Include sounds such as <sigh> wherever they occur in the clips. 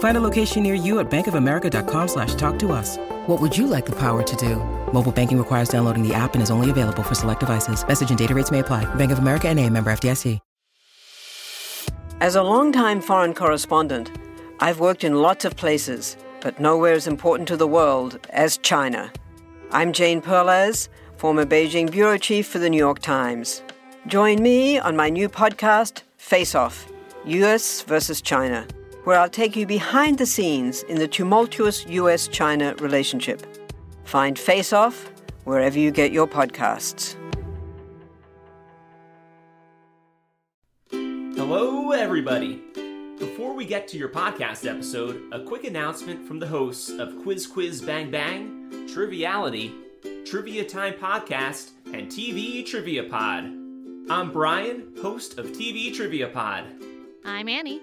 Find a location near you at bankofamerica.com slash talk to us. What would you like the power to do? Mobile banking requires downloading the app and is only available for select devices. Message and data rates may apply. Bank of America and a member FDIC. As a longtime foreign correspondent, I've worked in lots of places, but nowhere as important to the world as China. I'm Jane Perlez, former Beijing bureau chief for the New York Times. Join me on my new podcast, Face Off US versus China, where I'll take you behind the scenes in the tumultuous US China relationship. Find Face Off wherever you get your podcasts. Hello, everybody. Before we get to your podcast episode, a quick announcement from the hosts of Quiz Quiz Bang Bang, Triviality, Trivia Time Podcast, and TV Trivia Pod. I'm Brian, host of TV Trivia Pod. I'm Annie.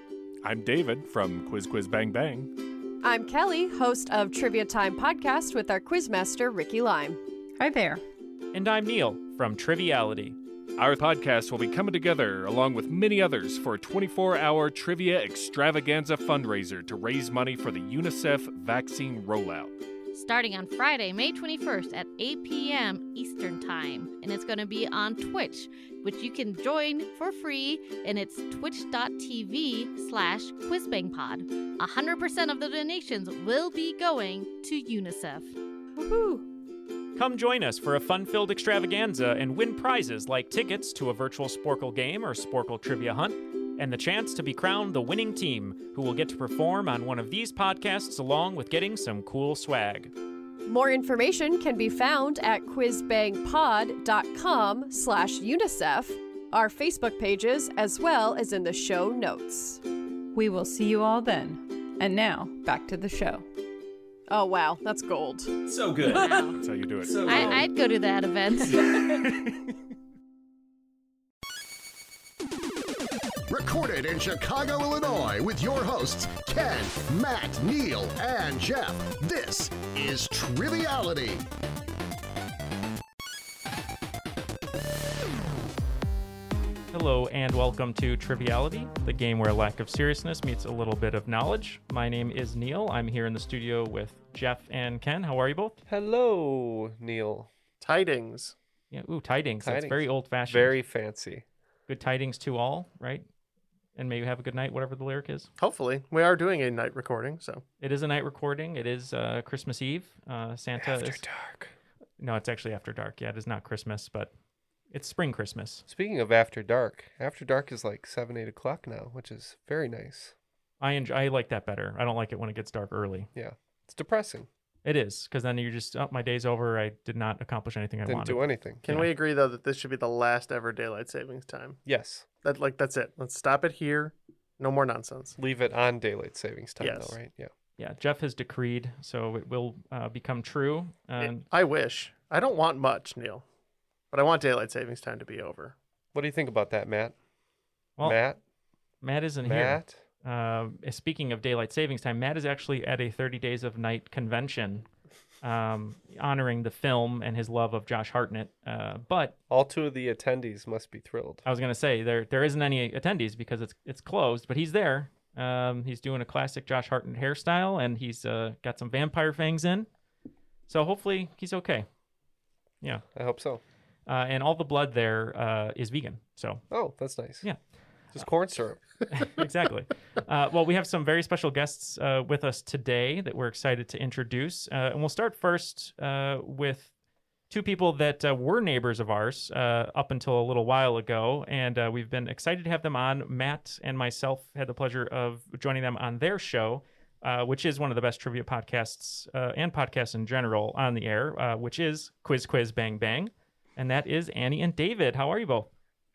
I'm David from Quiz Quiz Bang Bang. I'm Kelly, host of Trivia Time podcast with our quizmaster, Ricky Lime. Hi there. And I'm Neal from Triviality. Our podcast will be coming together along with many others for a 24 hour trivia extravaganza fundraiser to raise money for the UNICEF vaccine rollout. Starting on Friday, May 21st at 8 p.m. Eastern Time. And it's going to be on Twitch, which you can join for free. And it's twitch.tv slash quizbangpod. 100% of the donations will be going to UNICEF. Woohoo! Come join us for a fun filled extravaganza and win prizes like tickets to a virtual Sporcle game or Sporcle trivia hunt, and the chance to be crowned the winning team who will get to perform on one of these podcasts along with getting some cool swag. More information can be found at quizbangpod.com slash UNICEF, our Facebook pages, as well as in the show notes. We will see you all then. And now, back to the show. Oh, wow, that's gold. So good. That's how you do it. So. I, I'd go to that event. <laughs> <laughs> Recorded in Chicago, Illinois, with your hosts, Ken, Matt, Neal, and Jeff. This is Triviality. Hello, and welcome to Triviality, the game where lack of seriousness meets a little bit of knowledge. My name is Neal. I'm here in the studio with Jeff and Ken. How are you both? Hello, Neal. Tidings. Yeah, ooh, tidings. That's very old fashioned. Very fancy. good tidings to all, right? And may you have a good night, whatever the lyric is. Hopefully, we are doing a night recording, so It is a night recording. It is uh, Christmas Eve. Uh, Santa after is. dark. No, it's actually after dark. Yeah, it is not Christmas, but it's spring Christmas. Speaking of after dark, after dark is like seven, eight o'clock now, which is very nice. I enjoy, I like that better. I don't like it when it gets dark early. Yeah, it's depressing. It is because then you're just oh, my day's over. I did not accomplish anything I Didn't wanted. do anything. Can Yeah. we agree though that this should be the last ever daylight savings time? Yes, That like that's it. Let's stop it here. No more nonsense. leave it on daylight savings time, Yes. though, right? Yeah. Yeah, Jeff has decreed, so it will uh, become true. It- And I wish. I don't want much, Neal, but I want daylight savings time to be over. What do you think about that, Matt? well, Matt, Matt. isn't here. Matt. Uh, speaking of daylight savings time, Matt is actually at a 30 Days of Night convention, um, honoring the film and his love of Josh Hartnett. Uh, but All two of the attendees must be thrilled. I was gonna say there there isn't any attendees because it's it's closed, but he's there. Um, he's doing a classic Josh Hartnett hairstyle, and he's uh, got some vampire fangs in. So hopefully he's okay. Yeah, I hope so. uh, and all the blood there uh, is vegan. So Oh, that's nice. Yeah. Just corn syrup. <laughs> <laughs> exactly. Uh, well, we have some very special guests uh, with us today that we're excited to introduce. Uh, and we'll start first uh, with two people that uh, were neighbors of ours uh, up until a little while ago. And uh, we've been excited to have them on. Matt and myself had the pleasure of joining them on their show. Uh, which is one of the best trivia podcasts uh, and podcasts in general on the air, uh, which is Quiz Quiz Bang Bang. And that is Annie and David. How are you both?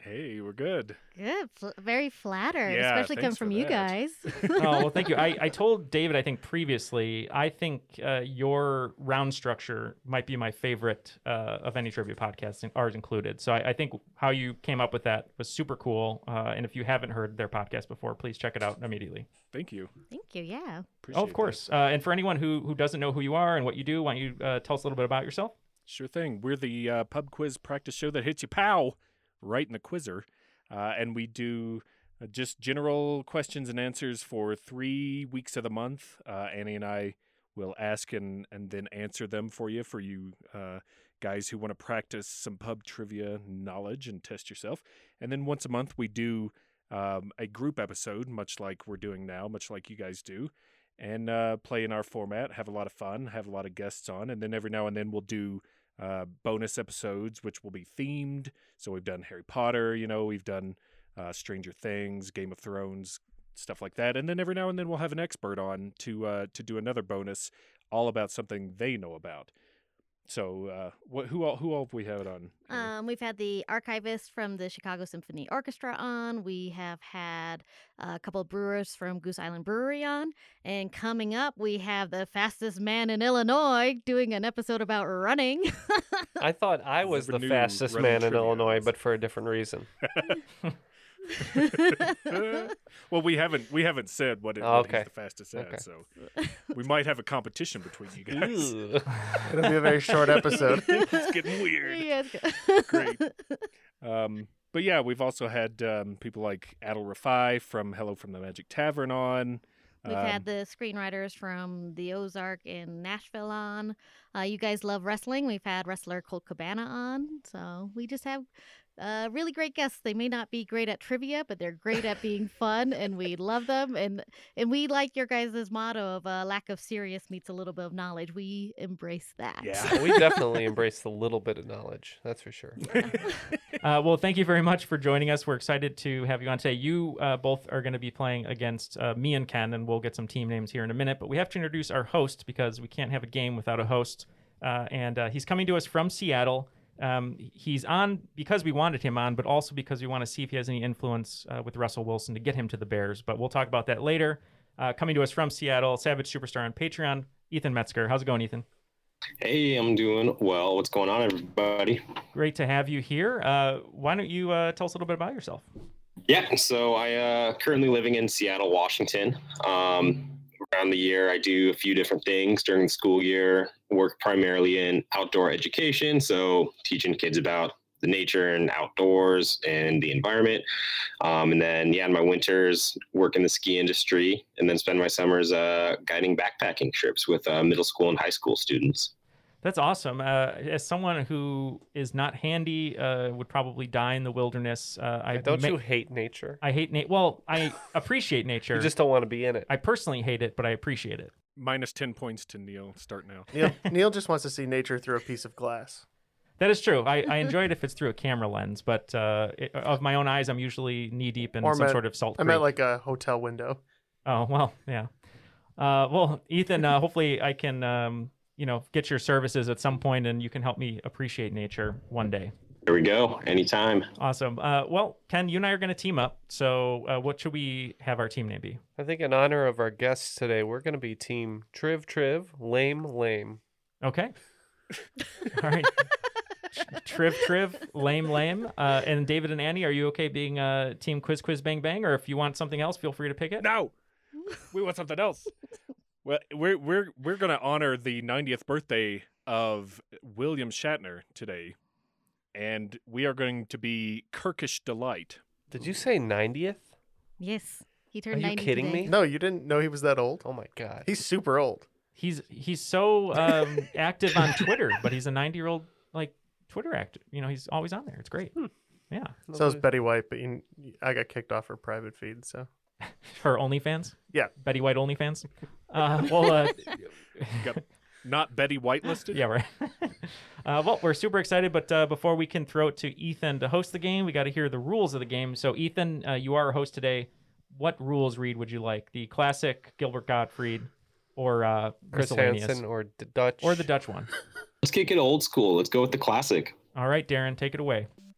Hey, we're good. Good. Fl- very flattered, Yeah, especially coming thanks for from you that. guys. <laughs> oh well, thank you. I, I told David I think previously I think uh, your round structure might be my favorite uh, of any trivia podcast, and ours included. So I, I think how you came up with that was super cool. Uh, and if you haven't heard their podcast before, please check it out immediately. Thank you. Thank you. Yeah. Appreciate oh, of course. Uh, and for anyone who who doesn't know who you are and what you do, why don't you uh, tell us a little bit about yourself? Sure thing. We're the uh, pub quiz practice show that hits you pow right in the quizzer. Uh, and we do uh, just general questions and answers for three weeks of the month. Uh, Annie and I will ask and, and then answer them for you, for you uh, guys who want to practice some pub trivia knowledge and test yourself. And then once a month, we do um, a group episode, much like we're doing now, much like you guys do and uh, play in our format, have a lot of fun, have a lot of guests on, and then every now and then we'll do uh, bonus episodes, which will be themed. So we've done Harry Potter, you know, we've done uh, Stranger Things, Game of Thrones, stuff like that, and then every now and then we'll have an expert on to uh, to do another bonus, all about something they know about. So uh, what who all who all have we had on? Um, we've had the archivist from the Chicago Symphony Orchestra on. We have had a couple of brewers from Goose Island Brewery on. And coming up, we have the fastest man in Illinois doing an episode about running. I thought I was the fastest man in Illinois, but for a different reason. <laughs> <laughs> <laughs> well, we haven't we haven't said what, it, Oh, what okay. he's the fastest at, Okay. so we might have a competition between you guys. It'll be a very short episode. <laughs> it's getting weird. Yeah, it's good. Great. Um, but yeah, we've also had um, people like Adal Rifai from Hello from the Magic Tavern on. We've Um, had the screenwriters from The Ozark in Nashville on. Uh, you guys love wrestling. We've had wrestler Colt Cabana on. So we just have uh, really great guests. They may not be great at trivia, but they're great at being fun, and we love them. And and we like your guys' motto of uh, lack of serious meets a little bit of knowledge. We embrace that. Yeah, <laughs> we definitely embrace the little bit of knowledge. That's for sure. <laughs> Uh, well, thank you very much for joining us. We're excited to have you on today. You uh, both are going to be playing against uh, me and Ken, and we'll get some team names here in a minute. But we have to introduce our host because we can't have a game without a host. Uh, and uh, he's coming to us from Seattle. Um, he's on because we wanted him on, but also because we want to see if he has any influence uh, with Russell Wilson to get him to the Bears. But we'll talk about that later. Uh, coming to us from Seattle, Savage Superstar on Patreon, Ethan Metzger. How's it going, Ethan? Hey, I'm doing well. What's going on, everybody? Great to have you here. Uh, why don't you uh, tell us a little bit about yourself? Yeah, so I uh, currently living in Seattle, Washington. Um, around the year, I do a few different things during the school year. Work primarily in outdoor education, so teaching kids about the nature and outdoors and the environment. Um, and then, yeah, in my winters, work in the ski industry, and then spend my summers uh, guiding backpacking trips with uh, middle school and high school students. That's awesome. Uh, as someone who is not handy, uh, would probably die in the wilderness. Uh, I Don't ma- you hate nature? I hate nature. Well, I appreciate nature. You just don't want to be in it. I personally hate it, but I appreciate it. Minus 10 points to Neal. Start now. Neal, <laughs> Neal just wants to see nature through a piece of glass. That is true. I, I <laughs> enjoy it if it's through a camera lens, but uh, it, of my own eyes, I'm usually knee deep in Or some meant- sort of salt. I meant creek. like a hotel window. Oh well, yeah. Uh, well, Ethan, uh, hopefully I can, um, you know, get your services at some point, and you can help me appreciate nature one day. There we go. Anytime. Awesome. Uh, well, Ken, you and I are going to team up. So, uh, what should we have our team name be? I think in honor of our guests today, we're going to be Team Triv Triv Lame Lame. Okay. <laughs> All right. Triv, Triv, lame, lame. Uh, and David and Annie, are you okay being uh, Team Quiz, Quiz, Bang, Bang? Or if you want something else, feel free to pick it. No, we want something else. Well, we're we're we're gonna honor the 90th birthday of William Shatner today, and we are going to be Kirkish delight. Did you say 90th? Yes. He turned Are you 90 kidding today. me? No, you didn't know he was that old? Oh my god. He's super old. He's he's so um, <laughs> active on Twitter, but he's a 90 year old like Twitter actor. You know, he's always on there. It's great. Yeah. So is Betty White, but you, I got kicked off her private feed. So <laughs> Her OnlyFans. Yeah. Betty White OnlyFans. <laughs> Uh, well, uh, Got not Betty White listed. Yeah, right. <laughs> uh, well, we're super excited, but uh, before we can throw it to Ethan to host the game, we got to hear the rules of the game. So, Ethan, uh, you are our host today. What rules read would you like? The classic Gilbert Gottfried, or uh, Chris? Hansen or D- Dutch? or the Dutch one? Let's kick it old school. Let's go with the classic. All right, Darren, take it away.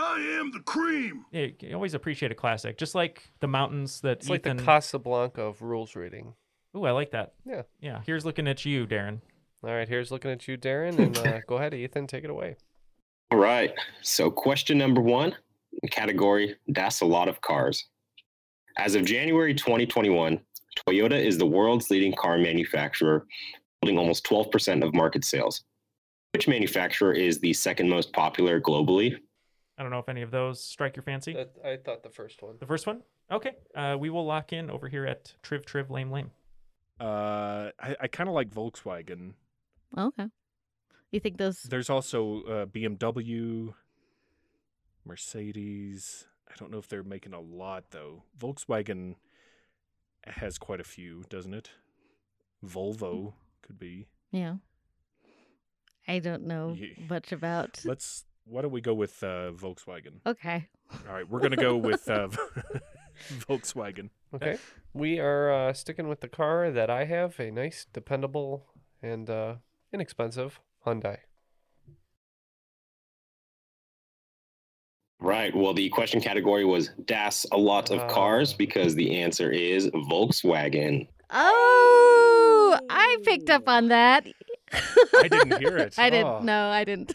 I am the cream. Yeah, you always appreciate a classic, just like the mountains that It's like Ethan. the Casablanca of rules reading. Ooh, I like that. Yeah. Yeah. Here's looking at you, Darren. All right, here's looking at you, Darren, and uh, <laughs> go ahead, Ethan, take it away. All right. So, question number one category That's a lot of cars. As of January 2021, Toyota is the world's leading car manufacturer, holding almost 12% of market sales. Which manufacturer is the second most popular globally? I don't know if any of those strike your fancy. That, I thought the first one. The first one? Okay. Uh, we will lock in over here at Triv Triv Lame Lame. Uh, I, I kind of like Volkswagen. Okay. You think those? There's also uh, BMW, Mercedes. I don't know if they're making a lot though. Volkswagen has quite a few, doesn't it? Volvo could be. Yeah. I don't know Ye- much about. Let's. Why don't we go with uh, Volkswagen? Okay. All right, we're gonna go with uh, <laughs> <laughs> Volkswagen. Okay. We are uh, sticking with the car that I have a nice, dependable, and uh, inexpensive Hyundai. Right. Well, the question category was Das a lot of cars because the answer is Volkswagen. Oh, I picked up on that. I didn't hear it. <laughs> I didn't. Oh. No, I didn't.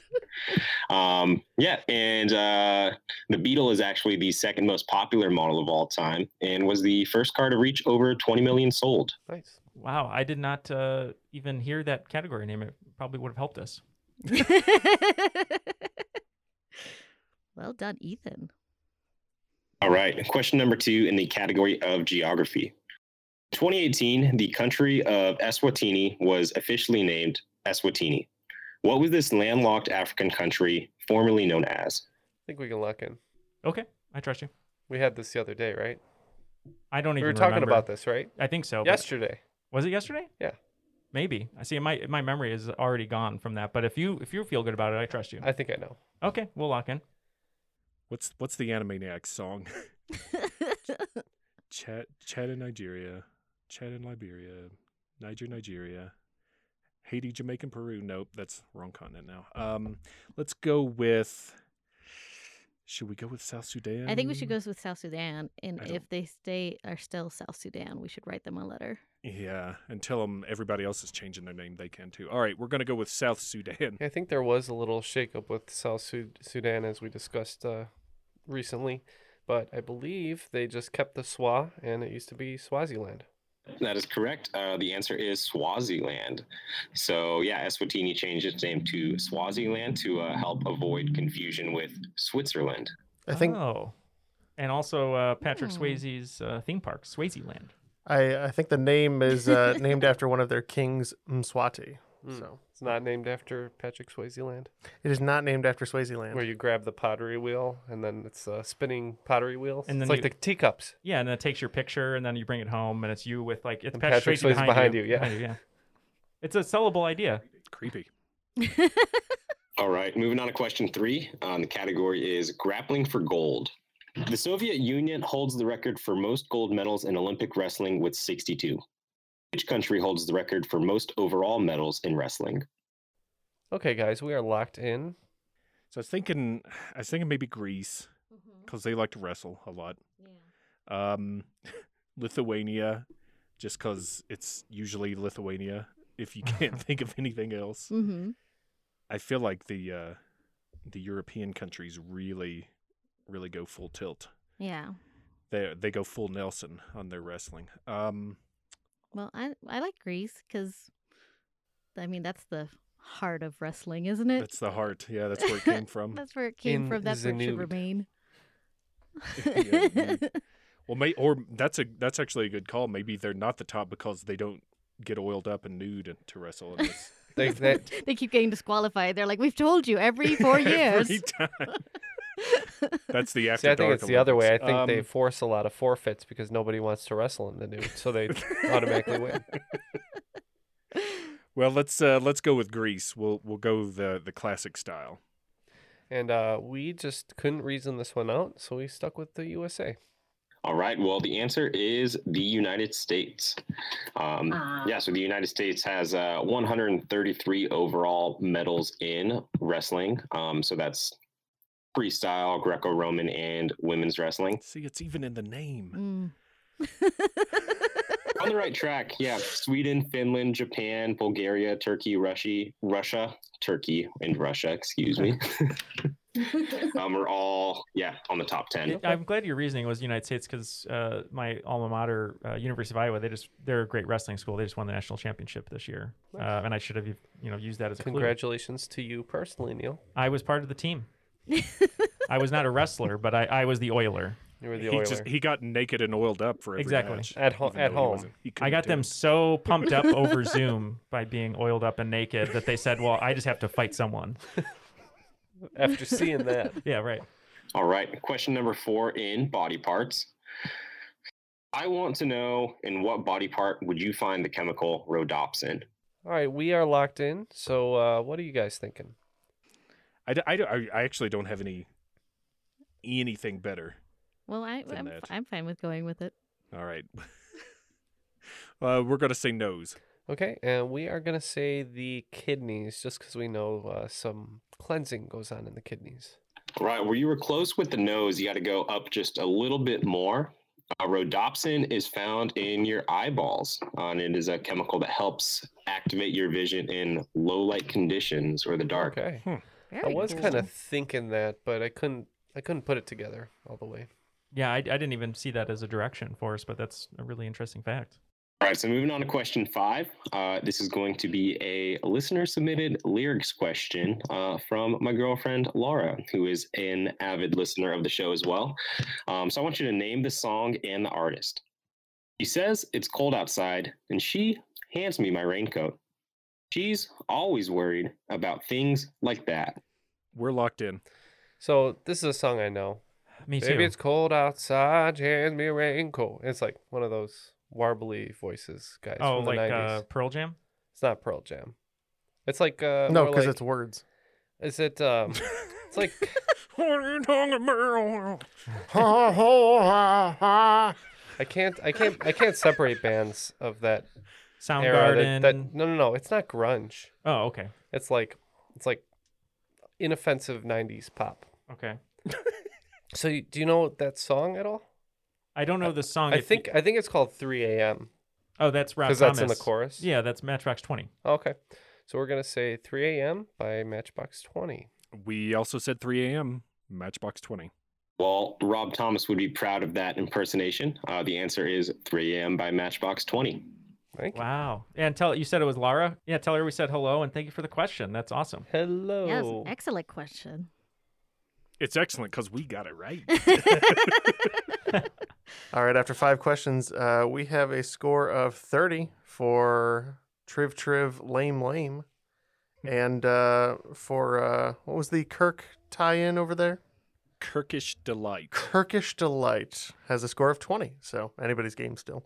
Um, yeah, and uh, the Beetle is actually the second most popular model of all time and was the first car to reach over 20 million sold. Nice. Wow. I did not uh, even hear that category name. It probably would have helped us. <laughs> well done, Ethan. All right. Question number two in the category of geography. 2018, the country of Eswatini was officially named Eswatini. What was this landlocked African country formerly known as? I think we can lock in. Okay. I trust you. We had this the other day, right? I don't We even were talking remember. about this, right? I think so. Yesterday. Was it yesterday? Yeah. Maybe. I see. My my memory is already gone from that. But if you if you feel good about it, I trust you. I think I know. Okay, we'll lock in. What's what's the Animaniacs song? <laughs> Chad Chad in Nigeria, Chad in Liberia, Niger Nigeria, Haiti, Jamaican, Peru. Nope, that's wrong continent now. Um, let's go with. Should we go with South Sudan? I think we should go with South Sudan, and if they stay are still South Sudan, we should write them a letter. Yeah, and tell them everybody else is changing their name. They can too. All right, we're gonna go with South Sudan. I think there was a little shakeup with South Sud- Sudan as we discussed uh, recently, but I believe they just kept the SWA and it used to be Swaziland. That is correct. Uh, the answer is Swaziland. So, yeah, Eswatini changed its name to Swaziland to uh, help avoid confusion with Switzerland. I think Oh, and also uh, Patrick Hmm. Swayze's uh, theme park, Swaziland. I, I think the name is uh, <laughs> named after one of their kings, Mswati. Hmm. So It's not named after Patrick Swaziland, it is not named after Swaziland. where you grab the pottery wheel and then it's a spinning pottery wheel. And then it's then like you- the teacups. Yeah, and then it takes your picture, and then you bring it home, and it's you with like it's Patrick, Patrick Swayze Swayze behind, behind you. you, yeah. behind you, yeah. It's a sellable idea. Creepy. <laughs> All right, moving on to question three. Um, the category is grappling for gold. The Soviet Union holds the record for most gold medals in Olympic wrestling with 62. Which country holds the record for most overall medals in wrestling? Okay, guys, we are locked in. So I was thinking, I was thinking maybe Greece because they like to wrestle a lot. Um, <laughs> Lithuania, just because it's usually Lithuania. If you can't <laughs> think of anything else, Mm-hmm. I feel like the uh, the European countries really, really go full tilt. Yeah. They they go full Nelson on their wrestling. Um, Well, I I like Greece because, I mean, that's the heart of wrestling, isn't it? that's the heart. Yeah, that's where it came <laughs> from. that's where it came In from. That's where it should remain. <laughs> Yeah, nude. <laughs> Well, may or that's a that's actually a good call. Maybe they're not the top because they don't get oiled up and nude to wrestle. in this. They, they, they keep getting disqualified. They're like, "We've told you every four years." Every time. That's the after See, I think it's the other way. I Olympics. think they Um, force a lot of forfeits because nobody wants to wrestle in the nude, so they <laughs> automatically win. <laughs> Well, let's uh, let's go with Greece. We'll we'll go the the classic style. And uh, we just couldn't reason this one out, so we stuck with the USA. All right. Well, the answer is the United States. Um, yeah. So the United States has uh, 133 overall medals in wrestling. Um, so that's freestyle, Greco-Roman, and women's wrestling. See, it's even in the name. On the right track. Yeah. Sweden, Finland, Japan, Bulgaria, Turkey, Russia, Russia, Turkey, and Russia. Excuse me. <laughs> um, are all yeah on the top ten. I'm glad your reasoning was United States because uh, my alma mater, uh, University of Iowa, they just they're a great wrestling school. They just won the national championship this year, uh, and I should have you know used that as a clue. Congratulations to you personally, Neal. I was part of the team. <laughs> I was not a wrestler, but I, I was the Oiler. You were the He Oiler. just he got naked and oiled up for every Exactly. match, At ho- at home. I got them it. so pumped up <laughs> over Zoom by being oiled up and naked that they said, "Well, I just have to fight someone." <laughs> After seeing that, yeah, right. All right. Question number four in body parts. I want to know in what body part would you find the chemical rhodopsin? all right, we are locked in. So, uh, what are you guys thinking? I, d- I, d- I- I actually don't have any anything better. Well, I, Than I'm, that. I'm fine with going with it. All right. <laughs> uh, we're gonna say nose. Okay, and we are gonna say the kidneys, just because we know uh, some cleansing goes on in the kidneys. Right. Where you were close with the nose, you got to go up just a little bit more. Uh, rhodopsin is found in your eyeballs, uh, and it is a chemical that helps activate your vision in low light conditions or the dark. Okay, I Very was kind of thinking that, but I couldn't. I couldn't put it together all the way. Yeah, I, I didn't even see that as a direction for us, but that's a really interesting fact. All right, so moving on to question five. Uh, this is going to be a listener submitted lyrics question uh, from my girlfriend Laura, who is an avid listener of the show as well. Um, so I want you to name the song and the artist. He says it's cold outside, and she hands me my raincoat. She's always worried about things like that. We're locked in. So this is a song I know. Me too. Maybe it's cold outside, hand me a raincoat. It's like one of those warbly voices guys oh, from the like 90s. uh, Pearl Jam. It's not Pearl Jam. It's like uh No, because like- it's words. Is it um <laughs> it's like <laughs> I can't I can't I can't separate bands of that era that, that no no no, it's not grunge. Oh, okay. It's like it's like inoffensive 90s pop. Okay. <laughs> So you, do you know that song at all? I don't know the song. I if you- think I think it's called 3 a.m. Oh, that's Rob because that's in the chorus. Yeah, that's Matchbox Twenty. Okay. So we're gonna say 3 a.m. by Matchbox 20. We also said 3 a.m. Matchbox 20. Well, Rob Thomas would be proud of that impersonation. Uh, the answer is 3 a.m. by Matchbox 20. Thank you. Wow. And tell you said it was Laura. Yeah, tell her we said hello and thank you for the question. That's awesome. Hello. Yes, excellent question. It's excellent because we got it right. <laughs> All right, after five questions, uh, we have a score of 30 for Triv Triv Lame Lame. And uh, for, uh, what was the Kirk tie in over there? Kirkish delight. Kirkish Delight has a score of 20. So anybody's game still.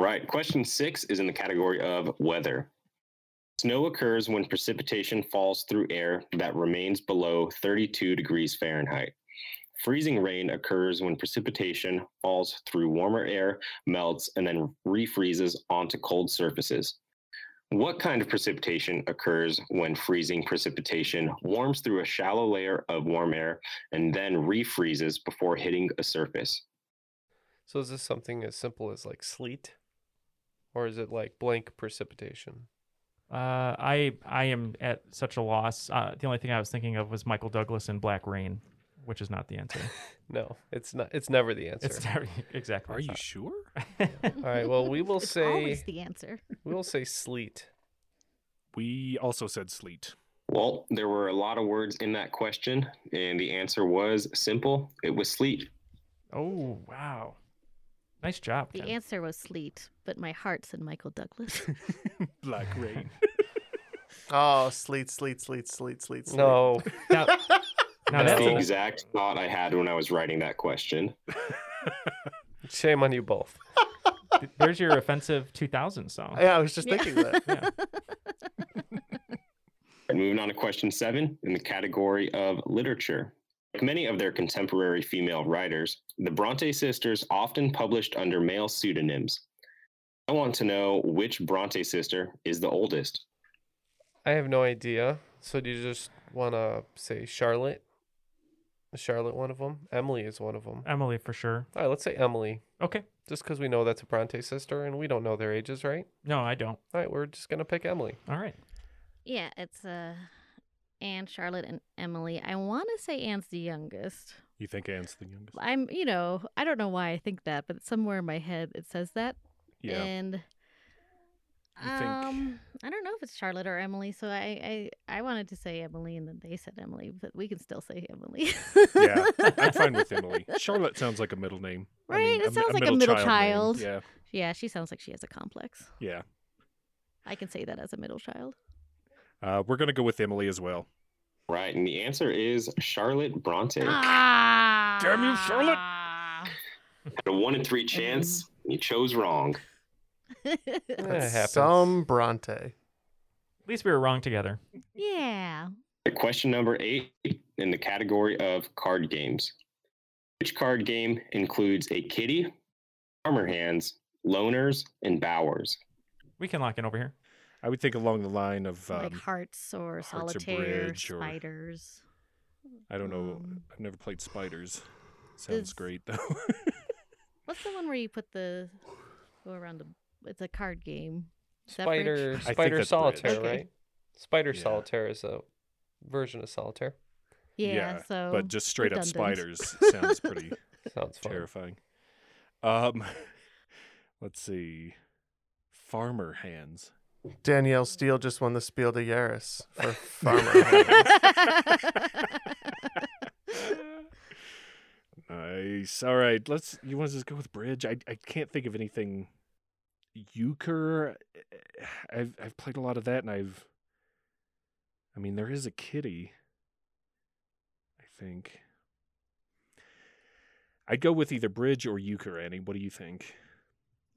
All right. Question six is in the category of weather. Snow occurs when precipitation falls through air that remains below 32 degrees Fahrenheit. Freezing rain occurs when precipitation falls through warmer air, melts, and then refreezes onto cold surfaces. What kind of precipitation occurs when freezing precipitation warms through a shallow layer of warm air and then refreezes before hitting a surface? So is this something as simple as like sleet? Or is it like blank precipitation? Uh, I I am at such a loss. Uh, the only thing I was thinking of was Michael Douglas in Black Rain, which is not the answer. <laughs> No, it's not it's never the answer. It's never, <laughs> exactly. Are you sure? <laughs> All right, well we will It's say always the answer. we will say sleet. We also said sleet. Well, there were a lot of words in that question, and the answer was simple. It was sleet. Oh wow, nice job. The Ken. answer was sleet, but my heart's in Michael Douglas. <laughs> Black <laughs> rain. Oh, sleet, sleet, sleet, sleet, sleet, sleet. No. <laughs> Now, Now That's that's the a- exact thought I had when I was writing that question. Shame on you both. There's your offensive 2000 song. Yeah, I was just Yeah. thinking that. Yeah. And moving on to question seven in the category of literature. Like many of their contemporary female writers, the Bronte sisters often published under male pseudonyms. I want to know which Bronte sister is the oldest. I have no idea. So do you just want to say Charlotte? Is Charlotte one of them? Emily is one of them. Emily for sure. All right, let's say Emily. Okay. Just because we know that's a Bronte sister and we don't know their ages, right? No, I don't. All right, we're just gonna pick Emily. All right. Yeah, it's uh, Anne, Charlotte, and Emily. I want to say Anne's the youngest. You think Anne's the youngest? I'm, you know, I don't know why I think that, but somewhere in my head it says that. Yeah. And You think- um, I don't know if it's Charlotte or Emily. So I, I, I wanted to say Emily, and then they said Emily, but we can still say Emily. yeah, I'm fine with Emily. <laughs> Charlotte sounds like a middle name. I Right? mean, it a- sounds a like a middle child. name. Yeah, Yeah, she sounds like she has a complex. yeah. I can say that as a middle child. Uh, we're gonna go with Emily as well. Right, and the answer is Charlotte Bronte. Ah, Damn you, Charlotte! <laughs> Had a one in three chance. You chose wrong. That. Some Bronte. At least we were wrong together. yeah. Question number eight in the category of card games. Which card game includes a kitty, farmer hands, loners, and bowers? We can lock in over here. I would think along the line of um, like hearts or Hearts or solitaire, Bridge or- spiders. I don't know. um, I've never played spiders. <sighs> Sounds Does- great though. <laughs> What's the one where you put the go around the? It's a card game. Is that Bridge? Spider Spider Solitaire, Okay. right? Spider Yeah. Solitaire is a version of Solitaire. Yeah. so. but just straight up spiders <laughs> sounds pretty <laughs> Sounds terrifying. Um, <laughs> let's see. Farmer hands. Danielle Steele just won the Spiel des Jahres for Farmer. Hands. Nice. All right. Let's. You want to just go with bridge? I I can't think of anything. Euchre. I've I've played a lot of that, and I've. I mean, there is a kitty. I think. I'd go with either bridge or euchre. Annie, what do you think?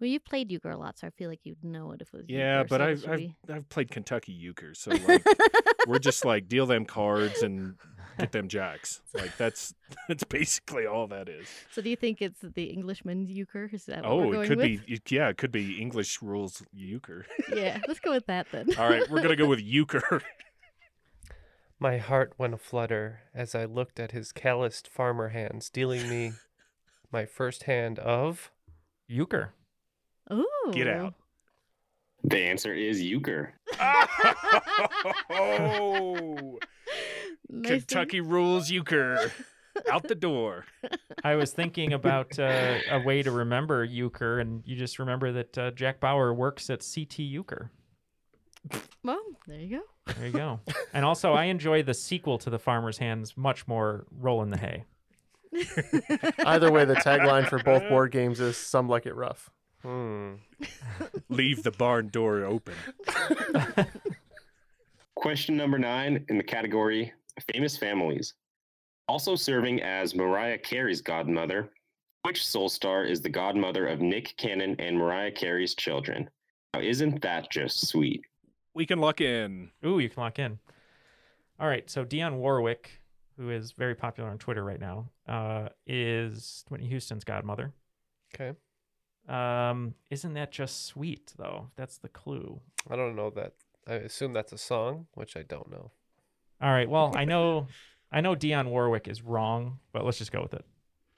well, you've played euchre a lot, so I feel like you'd know it if it was. Yeah, euchre, but so I've I've, I've played Kentucky euchre, so like we're just <laughs> like deal them cards and get them jacks. <laughs> Like that's <laughs> that's basically all that is. So do you think it's the Englishman's euchre? Is that what Oh, we're it could with? be. Yeah, it could be English rules euchre. <laughs> yeah, let's go with that then. All right, we're gonna go with euchre. My heart went aflutter as I looked at his calloused farmer hands, dealing me my first hand of Euchre. Ooh. Get out. The answer is euchre. oh, Nice to- Kentucky rules euchre. <laughs> Out the door. I was thinking about uh, a way to remember Euchre, and you just remember that uh, Jack Bauer works at CT Euchre. Well, there you go. There you go. and also, I enjoy the sequel to The Farmer's Hands much more, Roll in the Hay. <laughs> Either way, the tagline for both board games is "Some like it rough." hmm. Leave the barn door open. <laughs> Question number nine in the category famous families. Also serving as Mariah Carey's godmother, which Soul Star is the godmother of Nick Cannon and Mariah Carey's children? Now, isn't that just sweet? We can lock in. Ooh, you can lock in. All right, so Dionne Warwick, who is very popular on Twitter right now, uh, is Whitney Houston's godmother. Okay. Um, isn't that just sweet though? That's the clue. I don't know that. I assume that's a song, which I don't know. All right. Well, I know, <laughs> I know Dionne Warwick is wrong, but let's just go with it.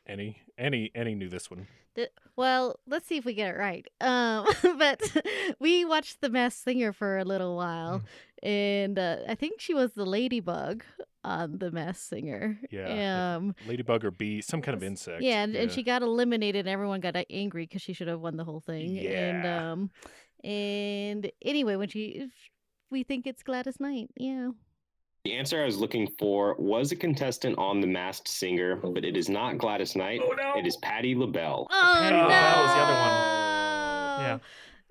Any, any, any knew this one. The- well, let's see if we get it right. Um, <laughs> but <laughs> we watched The Masked Singer for a little while, Mm. and uh, I think she was the ladybug on The Masked Singer. Yeah. Um, Ladybug or bee, some kind of insect. yeah, and, and she got eliminated, and everyone got uh, angry because she should have won the whole thing. And Yeah. um, and anyway, when she, we think it's Gladys Knight. Yeah. The answer I was looking for was a contestant on The Masked Singer, but it is not Gladys Knight. Oh, no. It is Patti LaBelle. Oh Patti no! LaBelle is the other one.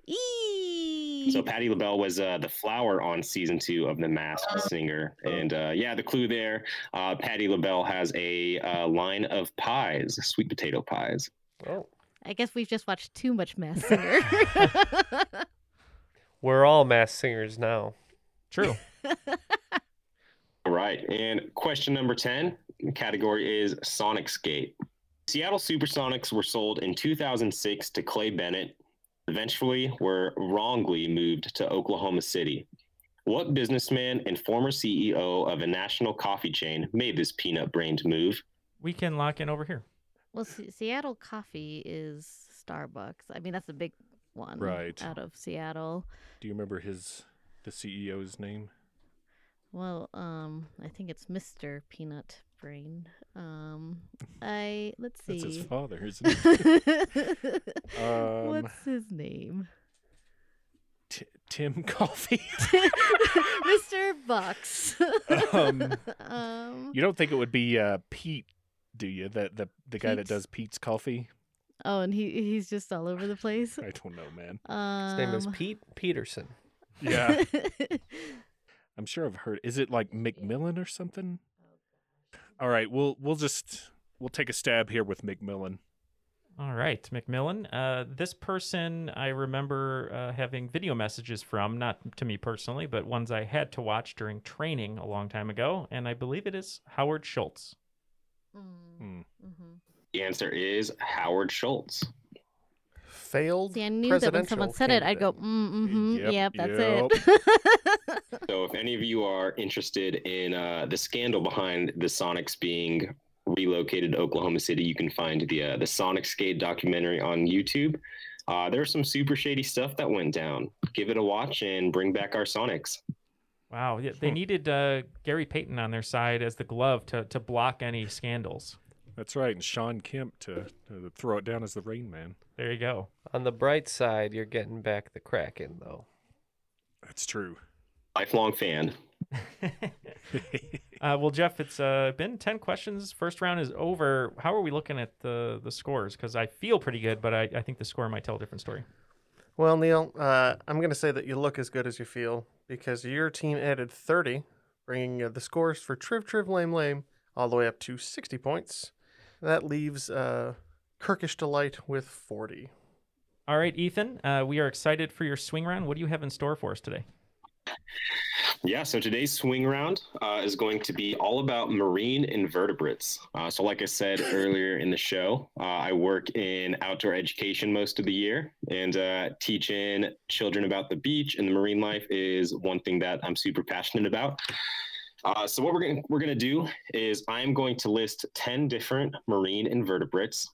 Yeah. Eee. So Patti LaBelle was uh, the flower on season two of The Masked Singer, and uh, yeah, the clue there: uh, Patti LaBelle has a uh, line of pies, sweet potato pies. Oh, I guess we've just watched too much Mass Singer. <laughs> we're all mass singers now. True. <laughs> All right, and question number ten category is Sonicsgate. Seattle Supersonics were sold in 2006 to Clay Bennett. Eventually, were wrongly moved to Oklahoma City. What businessman and former CEO of a national coffee chain made this peanut-brained move? We can lock in over here. well, Se- Seattle coffee is Starbucks. I mean, that's a big one. Right. Out of Seattle. Do you remember his the CEO's name? Well, um, I think it's Mr. Peanut Brain. Um, I let's see. That's his father, <laughs> isn't it? Um, What's his name? T- Tim <laughs> Coffee. <laughs> Mr. Bucks. um, um, you don't think it would be uh, Pete, do you? The the the guy that does Peet's Coffee? oh, and he he's just all over the place. I don't know, man. Um, His name is Pete Peterson. Yeah, I'm sure I've heard. Is it like McMillan or something? All right, we'll we'll just we'll take a stab here with McMillan. All right, Macmillan. Uh, this person I remember uh, having video messages from, not to me personally, but ones I had to watch during training a long time ago, and I believe it is Howard Schultz. Hmm. The answer is Howard Schultz. Failed See, I knew that when someone said it, I'd go, mm, mm-hmm, Yep, yep, that's yep. it. <laughs> So, if any of you are interested in uh, the scandal behind the Sonics being relocated to Oklahoma City, you can find the uh, the Sonicsgate documentary on YouTube. Uh, there's some super shady stuff that went down. Give it a watch and bring back our Sonics. Wow, yeah, they needed uh, Gary Payton on their side as the glove to, to block any scandals. That's right, and Shawn Kemp to, to throw it down as the Rain Man. There you go. On the bright side, you're getting back the Kraken, though. That's true. Lifelong fan. <laughs> Uh, well, Jeff, it's uh, been ten questions. First round is over. How are we looking at the the scores? Because I feel pretty good, but I, I think the score might tell a different story. Well, Neal, uh, I'm going to say that you look as good as you feel because your team added 30, bringing uh, the scores for Triv Triv Lame Lame all the way up to 60 points. That leaves uh, Kirkish Delight with 40. All right, Ethan, uh, we are excited for your swing round. What do you have in store for us today? Yeah, so today's swing round uh, is going to be all about marine invertebrates. Uh, so, like I said <laughs> earlier in the show, uh, I work in outdoor education most of the year, and uh, teaching children about the beach and the marine life is one thing that I'm super passionate about. Uh, so, what we're going we're gonna do is I'm going to list ten different marine invertebrates.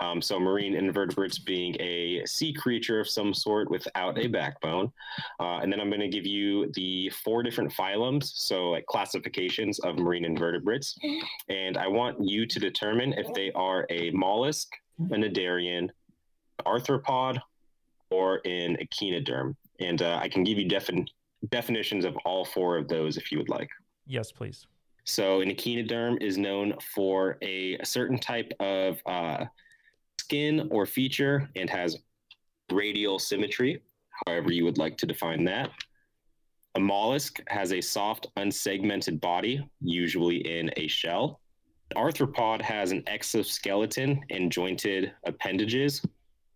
Um, so, marine invertebrates being a sea creature of some sort without a backbone. Uh, and then I'm going to give you the four different phylums, so like classifications of marine invertebrates. And I want you to determine if they are a mollusk, a cnidarian, arthropod, or an echinoderm. And uh, I can give you defin- definitions of all four of those if you would like. Yes, please. So, an echinoderm is known for a, certain type of uh, skin or feature and has radial symmetry, however, you would like to define that. A mollusk has a soft, unsegmented body, usually in a shell. An arthropod has an exoskeleton and jointed appendages.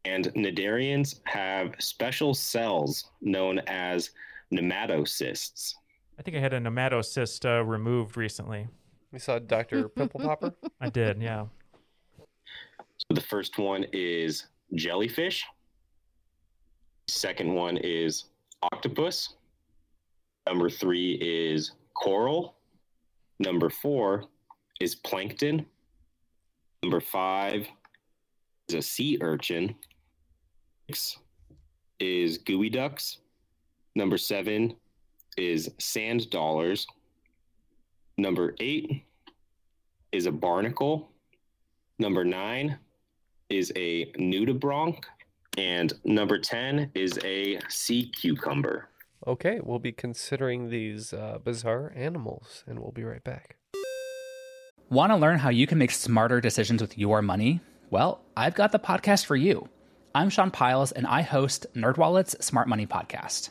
And cnidarians have special cells known as nematocysts. I think I had a nematocyst uh, removed recently. You saw Dr. <laughs> Pimple Popper? I did, yeah. So the first one is jellyfish. Second one is octopus. Number three is coral. Number four is plankton. Number five is a sea urchin. Six is geoducks. Number seven is sand dollars. Number eight is a barnacle. Number nine is a nudibranch. And number 10 is a sea cucumber. Okay, we'll be considering these uh, bizarre animals, and we'll be right back. Want to learn how you can make smarter decisions with your money? Well, I've got the podcast for you. I'm Sean Pyles, and I host NerdWallet's Smart Money Podcast.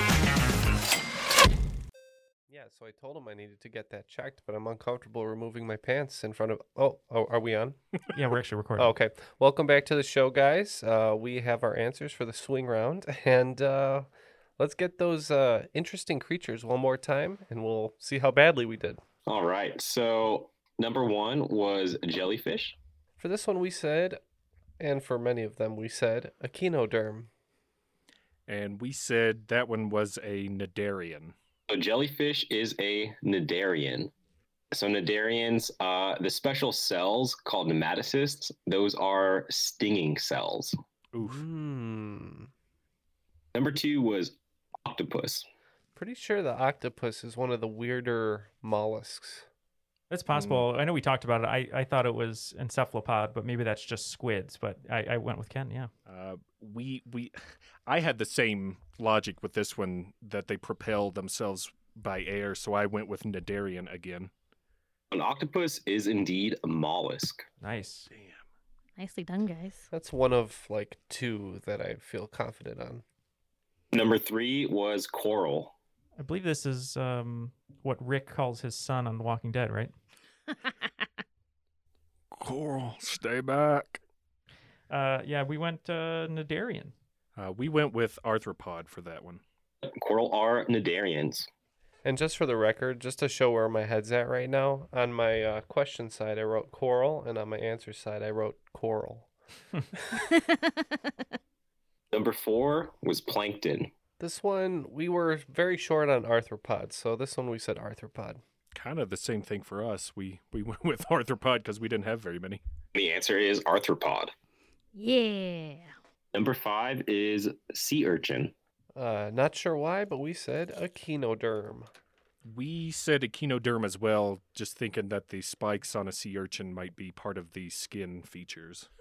Yeah, so I told him I needed to get that checked, but I'm uncomfortable removing my pants in front of. Oh, oh are we on? <laughs> Yeah, we're actually recording. Oh, okay. Welcome back to the show, guys. Uh, we have our answers for the swing round, <laughs> and uh, let's get those uh, interesting creatures one more time, and we'll see how badly we did. All right. So number one was jellyfish. For this one, we said, and for many of them, we said echinoderm. And we said that one was a cnidarian. So jellyfish is a cnidarian. So cnidarians, uh, the special cells called nematocysts, those are stinging cells. Oof. Hmm. Number two was octopus. Pretty sure the octopus is one of the weirder mollusks. That's possible. I know we talked about it. I, I thought it was encephalopod, but maybe that's just squids. But I, I went with Ken. Yeah. Uh, we we, <laughs> I had the same logic with this one that they propel themselves by air, so I went with cnidarian again. An octopus is indeed a mollusk. Nice. Damn. Nicely done, guys. That's one of like two that I feel confident on. Number three was coral. I believe this is um, what Rick calls his son on The Walking Dead, right? Coral, stay back. Uh, yeah, we went uh, cnidarian. Uh, we went with arthropod for that one. Coral are cnidarians. And just for the record, just to show where my head's at right now, on my uh, question side, I wrote coral, and on my answer side, I wrote coral. <laughs> Number four was plankton. This one, we were very short on arthropods, so this one we said arthropod. Kind of the same thing for us. We we <laughs> went with arthropod because we didn't have very many. The answer is arthropod. Yeah. Number five is sea urchin. Uh, not sure why, but we said echinoderm. We said echinoderm as well, just thinking that the spikes on a sea urchin might be part of the skin features. <laughs>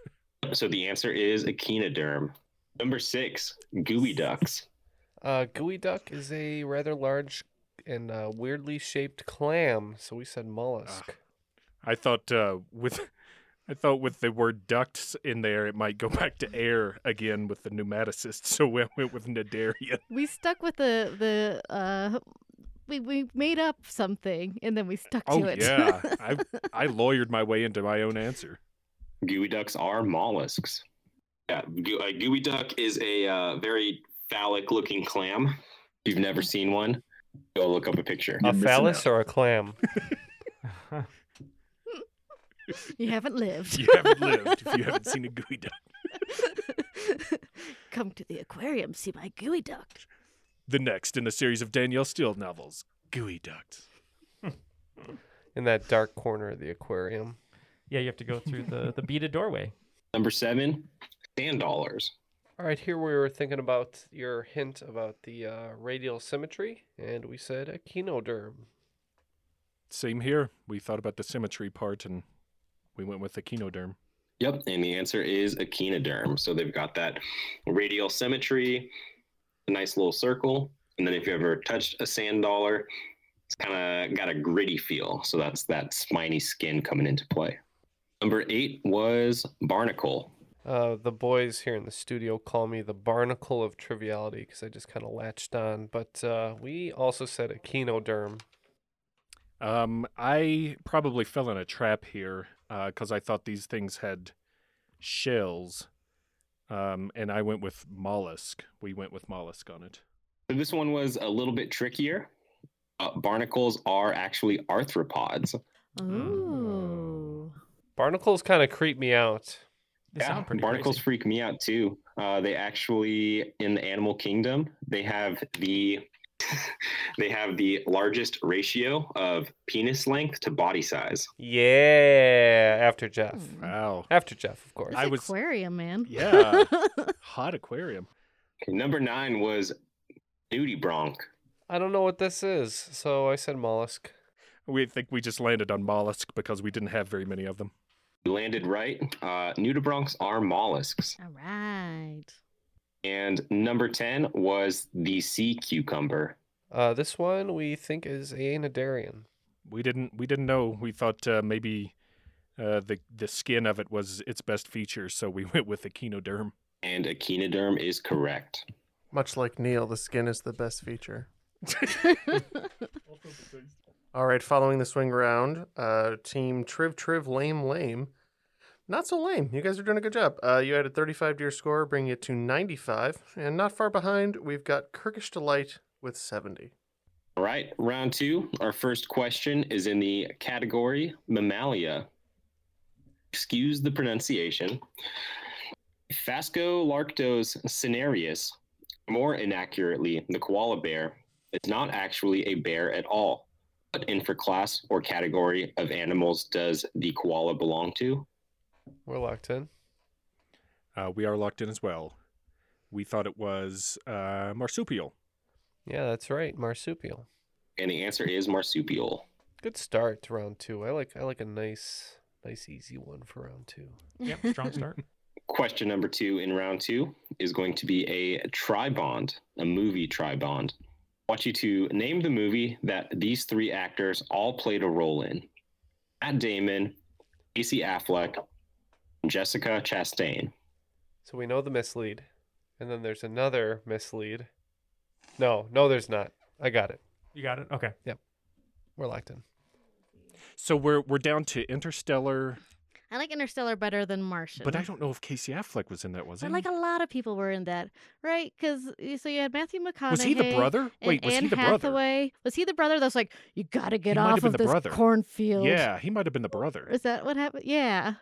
So the answer is echinoderm. Number six, geoducks. Uh, gooey duck is a rather large and uh, weirdly shaped clam, so we said mollusk. I thought uh, with <laughs> I thought with the word ducts in there, it might go <laughs> back to air again with the pneumaticist. So we went with cnidarian. <laughs> We stuck with the the uh we we made up something and then we stuck to Oh it. yeah, I I lawyered my way into my own answer. Geoducks are mollusks. Yeah, goo- a geoduck is a uh, very phallic-looking clam. You've never seen one, go look up a picture. A phallus or a clam? <laughs> you haven't lived. You haven't lived if you haven't seen a <laughs> geoduck. Come to the aquarium, see my geoduck. The next in a series of Danielle Steele novels, Geoducks. <laughs> In that dark corner of the aquarium. Yeah, you have to go through the, the beaded doorway. Number seven, sand dollars. All right, here we were thinking about your hint about the uh, radial symmetry, and we said echinoderm. Same here. We thought about the symmetry part and we went with echinoderm. Yep, and the answer is echinoderm. So they've got that radial symmetry, a nice little circle, and then if you ever touched a sand dollar, it's kind of got a gritty feel. So that's that spiny skin coming into play. Number eight was barnacle. Uh, the boys here in the studio call me the barnacle of triviality because I just kind of latched on. But uh, we also said echinoderm. Um, I probably fell in a trap here because I thought these things had shells, um, and I went with mollusk. We went with mollusk on it. So this one was a little bit trickier. Uh, barnacles are actually arthropods. Ooh. Barnacles kind of creep me out. They yeah, sound pretty barnacles crazy. freak me out too. Uh, they actually, in the animal kingdom, they have the <laughs> they have the largest ratio of penis length to body size. Yeah, after Jeff. Wow. After Jeff, of course. I This was aquarium, man. yeah, <laughs> hot aquarium. Okay, number nine was duty nudibranch. I don't know what this is, so I said mollusk. We think we just landed on mollusk because we didn't have very many of them. You landed right. Uh, nudibranchs are mollusks. All right. And number 10 was the sea cucumber. Uh, this one we think is a cnidarian. We didn't we didn't know. We thought uh, maybe uh, the the skin of it was its best feature, so we <laughs> went with echinoderm. And echinoderm is correct. Much like Neal, the skin is the best feature. <laughs> <laughs> All right, following the swing round, uh, team Triv Triv Lame Lame. Not so lame. You guys are doing a good job. Uh, you added 35 to your score, bringing it to 95. And not far behind, we've got Kirkish Delight with 70. All right, round two. Our first question is in the category Mammalia. Excuse the pronunciation. Phascolarctos cinereus, more inaccurately, the koala bear, is not actually a bear at all. What infraclass or category of animals does the koala belong to? We're locked in. Uh, we are locked in as well. We thought it was uh, marsupial. Yeah, that's right. Marsupial. And the answer is marsupial. Good start to round two. I like I like a nice nice easy one for round two. Yep, strong start. <laughs> Question number two in round two is going to be a tribond, a movie tribond. I want you to name the movie that these three actors all played a role in. Matt Damon, Casey Affleck, and Jessica Chastain. So we know the mislead, and then there's another mislead. No, no, there's not. I got it. You got it. Okay. Yep. We're locked in. So we're we're down to Interstellar, I like Interstellar better than Martian. but I don't know if Casey Affleck was in that, was he? But like a lot of people were in that, right? Because so you had Matthew McConaughey. Was he the brother? Wait, was he Anne the brother? Hathaway. Was he the brother that's like, you got to get might have off of the this brother. cornfield? Yeah, he might have been the brother. Is that what happened? Yeah.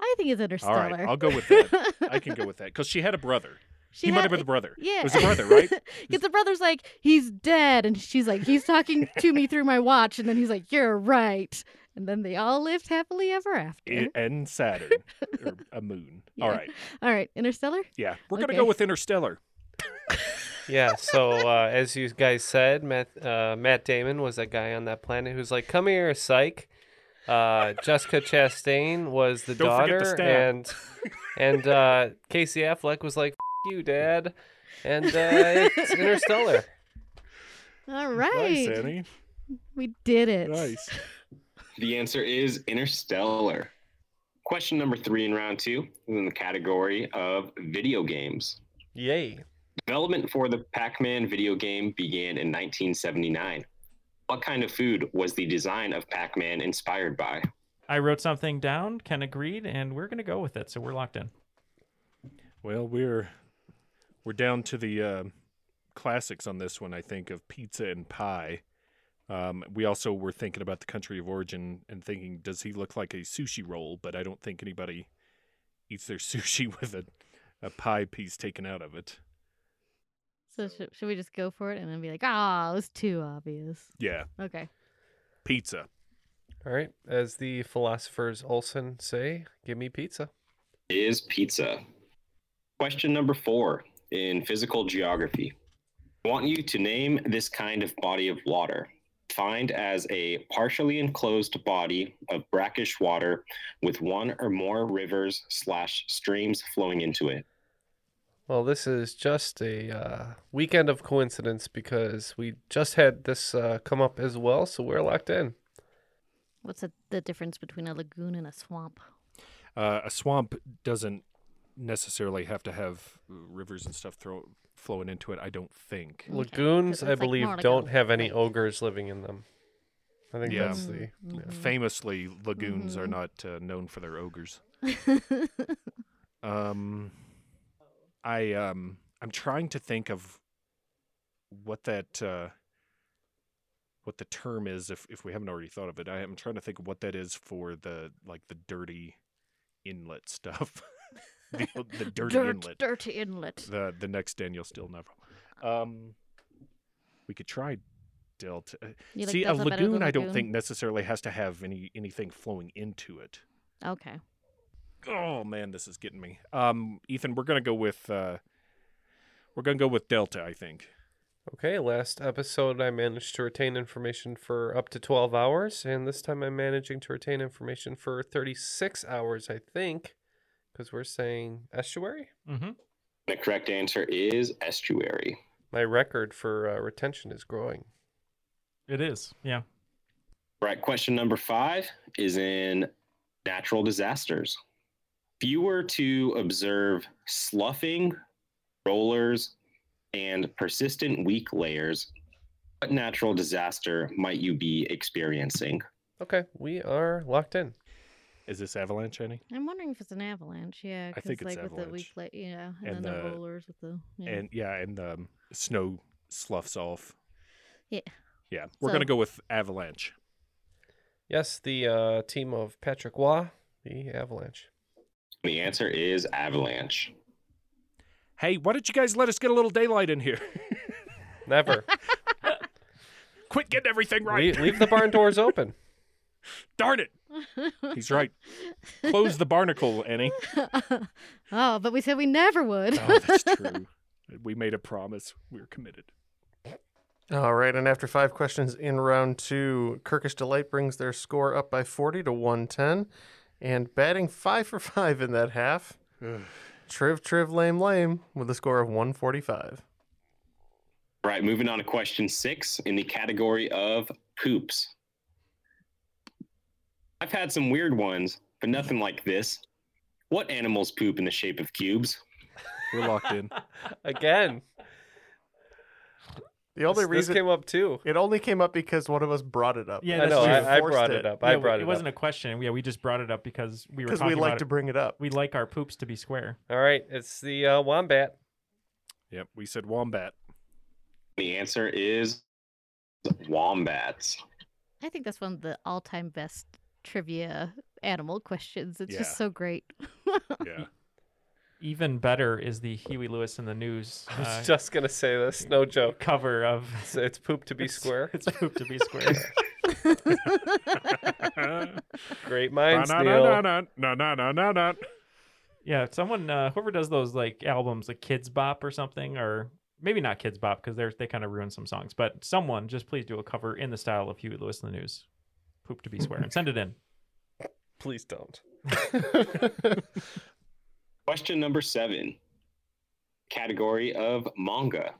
I think it's Interstellar. right, I'll go with that. I can go <laughs> with that because she had a brother. She he might had- have been the brother. Yeah. it was the brother, right? <laughs> Because the brother's like, he's dead. And she's like, he's talking to me through my watch. And then he's like, you're right. And then they all lived happily ever after. I- and Saturn, or a moon. <laughs> All Yeah. right, All right. Interstellar? yeah, we're gonna Okay. go with Interstellar. <laughs> Yeah. So uh, as you guys said, Matt uh, Matt Damon was that guy on that planet who's like, "Come here, psych." Uh, Jessica Chastain was the Don't forget the daughter, and and uh, Casey Affleck was like, F- "You, Dad," and uh, it's Interstellar. All right. Nice, Annie. We did it. Nice. <laughs> The answer is Interstellar. Question number three in round two is in the category of video games. Yay! Development for the Pac Man video game began in 1979. What kind of food was the design of Pac Man inspired by? I wrote something down. Ken agreed, and we're gonna go with it. So we're locked in. Well, we're we're down to the uh, classics on this one. I think of pizza and pie. Um, we also were thinking about the country of origin and thinking, does he look like a sushi roll? But I don't think anybody eats their <laughs> sushi with a, a pie piece taken out of it. So should, should we just go for it and then be like, ah, it was too obvious? Yeah, Okay. pizza. All right, as the philosophers Olson say, "Give me pizza." Is pizza. Question number four in physical geography. I want you to name this kind of body of water. Defined as a partially enclosed body of brackish water with one or more rivers slash streams flowing into it. Well, this is just a uh, weekend of coincidence because we just had this uh, come up as well, so we're locked in. What's the, the difference between a lagoon and a swamp? Uh, a swamp doesn't necessarily have to have rivers and stuff throw, flowing into it. I don't think. Lagoons, I like believe, more don't have any ogres living in them. I think Yeah. that's the. Mm-hmm. yeah. Famously, lagoons are not uh, known for their ogres. <laughs> Um, I um, I'm trying to think of what that uh, what the term is. If if we haven't already thought of it, I am trying to think of what that is for the like the dirty inlet stuff. <laughs> <laughs> the, the dirty Dirt, inlet. dirty inlet. The the next Danielle Steele Never. Um, we could try Delta. uh, You like See, a Delta better lagoon, I don't think necessarily has to have any anything flowing into it. Okay. Oh man, this is getting me. Um, Ethan, we're gonna go with uh, we're gonna go with Delta. I think. Okay, last episode I managed to retain information for up to 12 hours, and this time I'm managing to retain information for 36 hours, I think, because we're saying estuary. Mm-hmm. The correct answer is estuary. My record for uh, retention is growing. It is, yeah. Right. Question number five is in natural disasters. If you were to observe sloughing, rollers, and persistent weak layers, what natural disaster might you be experiencing? Okay, we are locked in. Is this avalanche any? I'm wondering if it's an avalanche. Yeah, I think 'cause, it's like with the weak avalanche. play, yeah, and, And then the, the- rollers with the yeah. And yeah, and the um, snow sloughs off. yeah. Yeah, we're So- gonna go with avalanche. Yes, the uh, team of Patrick Roy, the Avalanche. The answer is avalanche. Hey, why don't you guys let us get a little daylight in here? <laughs> Never. <laughs> Quit getting everything right. leave, leave the barn doors open. <laughs> Darn it. He's right. Close the barnacle, Annie. <laughs> oh, but we said we never would. Oh, that's <laughs> true. We made a promise. We were committed. All right, and after five questions in round two, Kirkish Delight brings their score up by 40 to 110. And batting five for five in that half, <sighs> Triv Triv Lame Lame with a score of 145. Right. Moving on to question six in the category of poops. I've had some weird ones, but nothing like this. What animals poop in the shape of cubes? We're locked in. <laughs> Again. The only This- this reason came up too. It only came up because one of us brought it up. Yeah, I that's know. true. I, I forced brought it. it up. Yeah, I w- brought it it wasn't up. a question. Yeah, we just brought it up because we were Because we like about to it. bring it up. We like our poops to be square. All right, it's the uh, wombat. Yep, we said wombat. The answer is wombats. I think that's one of the all-time best trivia animal questions. It's Yeah. just so great. <laughs> Yeah. Even better is the Huey Lewis in the News <laughs> I was uh, just gonna say this. No joke. cover of It's, it's poop to be <laughs> square. It's poop to be square. Great minds, Na, na, Neal. na, na, na, na, na, na, na. yeah, someone uh, whoever does those like albums, like Kidz Bop or something, or maybe not Kidz Bop because they're they kind of ruin some songs. But someone just please do a cover in the style of Huey Lewis in the News. Poop to be square and send it in. <laughs> Please don't. <laughs> Question number seven. Category of manga.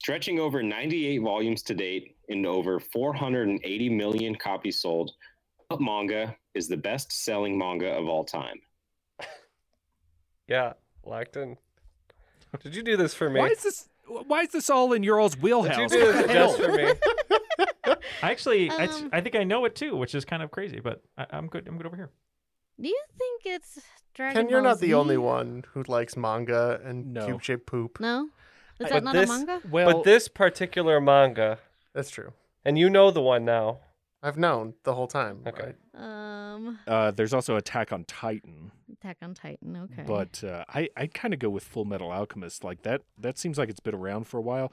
Stretching over 98 volumes to date and over 480 million copies sold, what manga is the best selling manga of all time? <laughs> Yeah, locked in. Did you do this for me? Why is this? Why is this all in your all's Did wheelhouse? you do this just for me? I actually, I, Um, I think I know it too, which is kind of crazy, but I, I'm good. I'm good over here. Do you think it's Dragon Ken, you're Ball not the only one who likes manga and No. cube shaped poop. No, is But that not this- a manga? Well, but this particular manga, That's true. and you know the one now. I've known the whole time. Okay. Um, uh, there's also Attack on Titan, Attack on Titan. Okay. but uh, I I kind of go with Full Metal Alchemist. Like that that seems like it's been around for a while.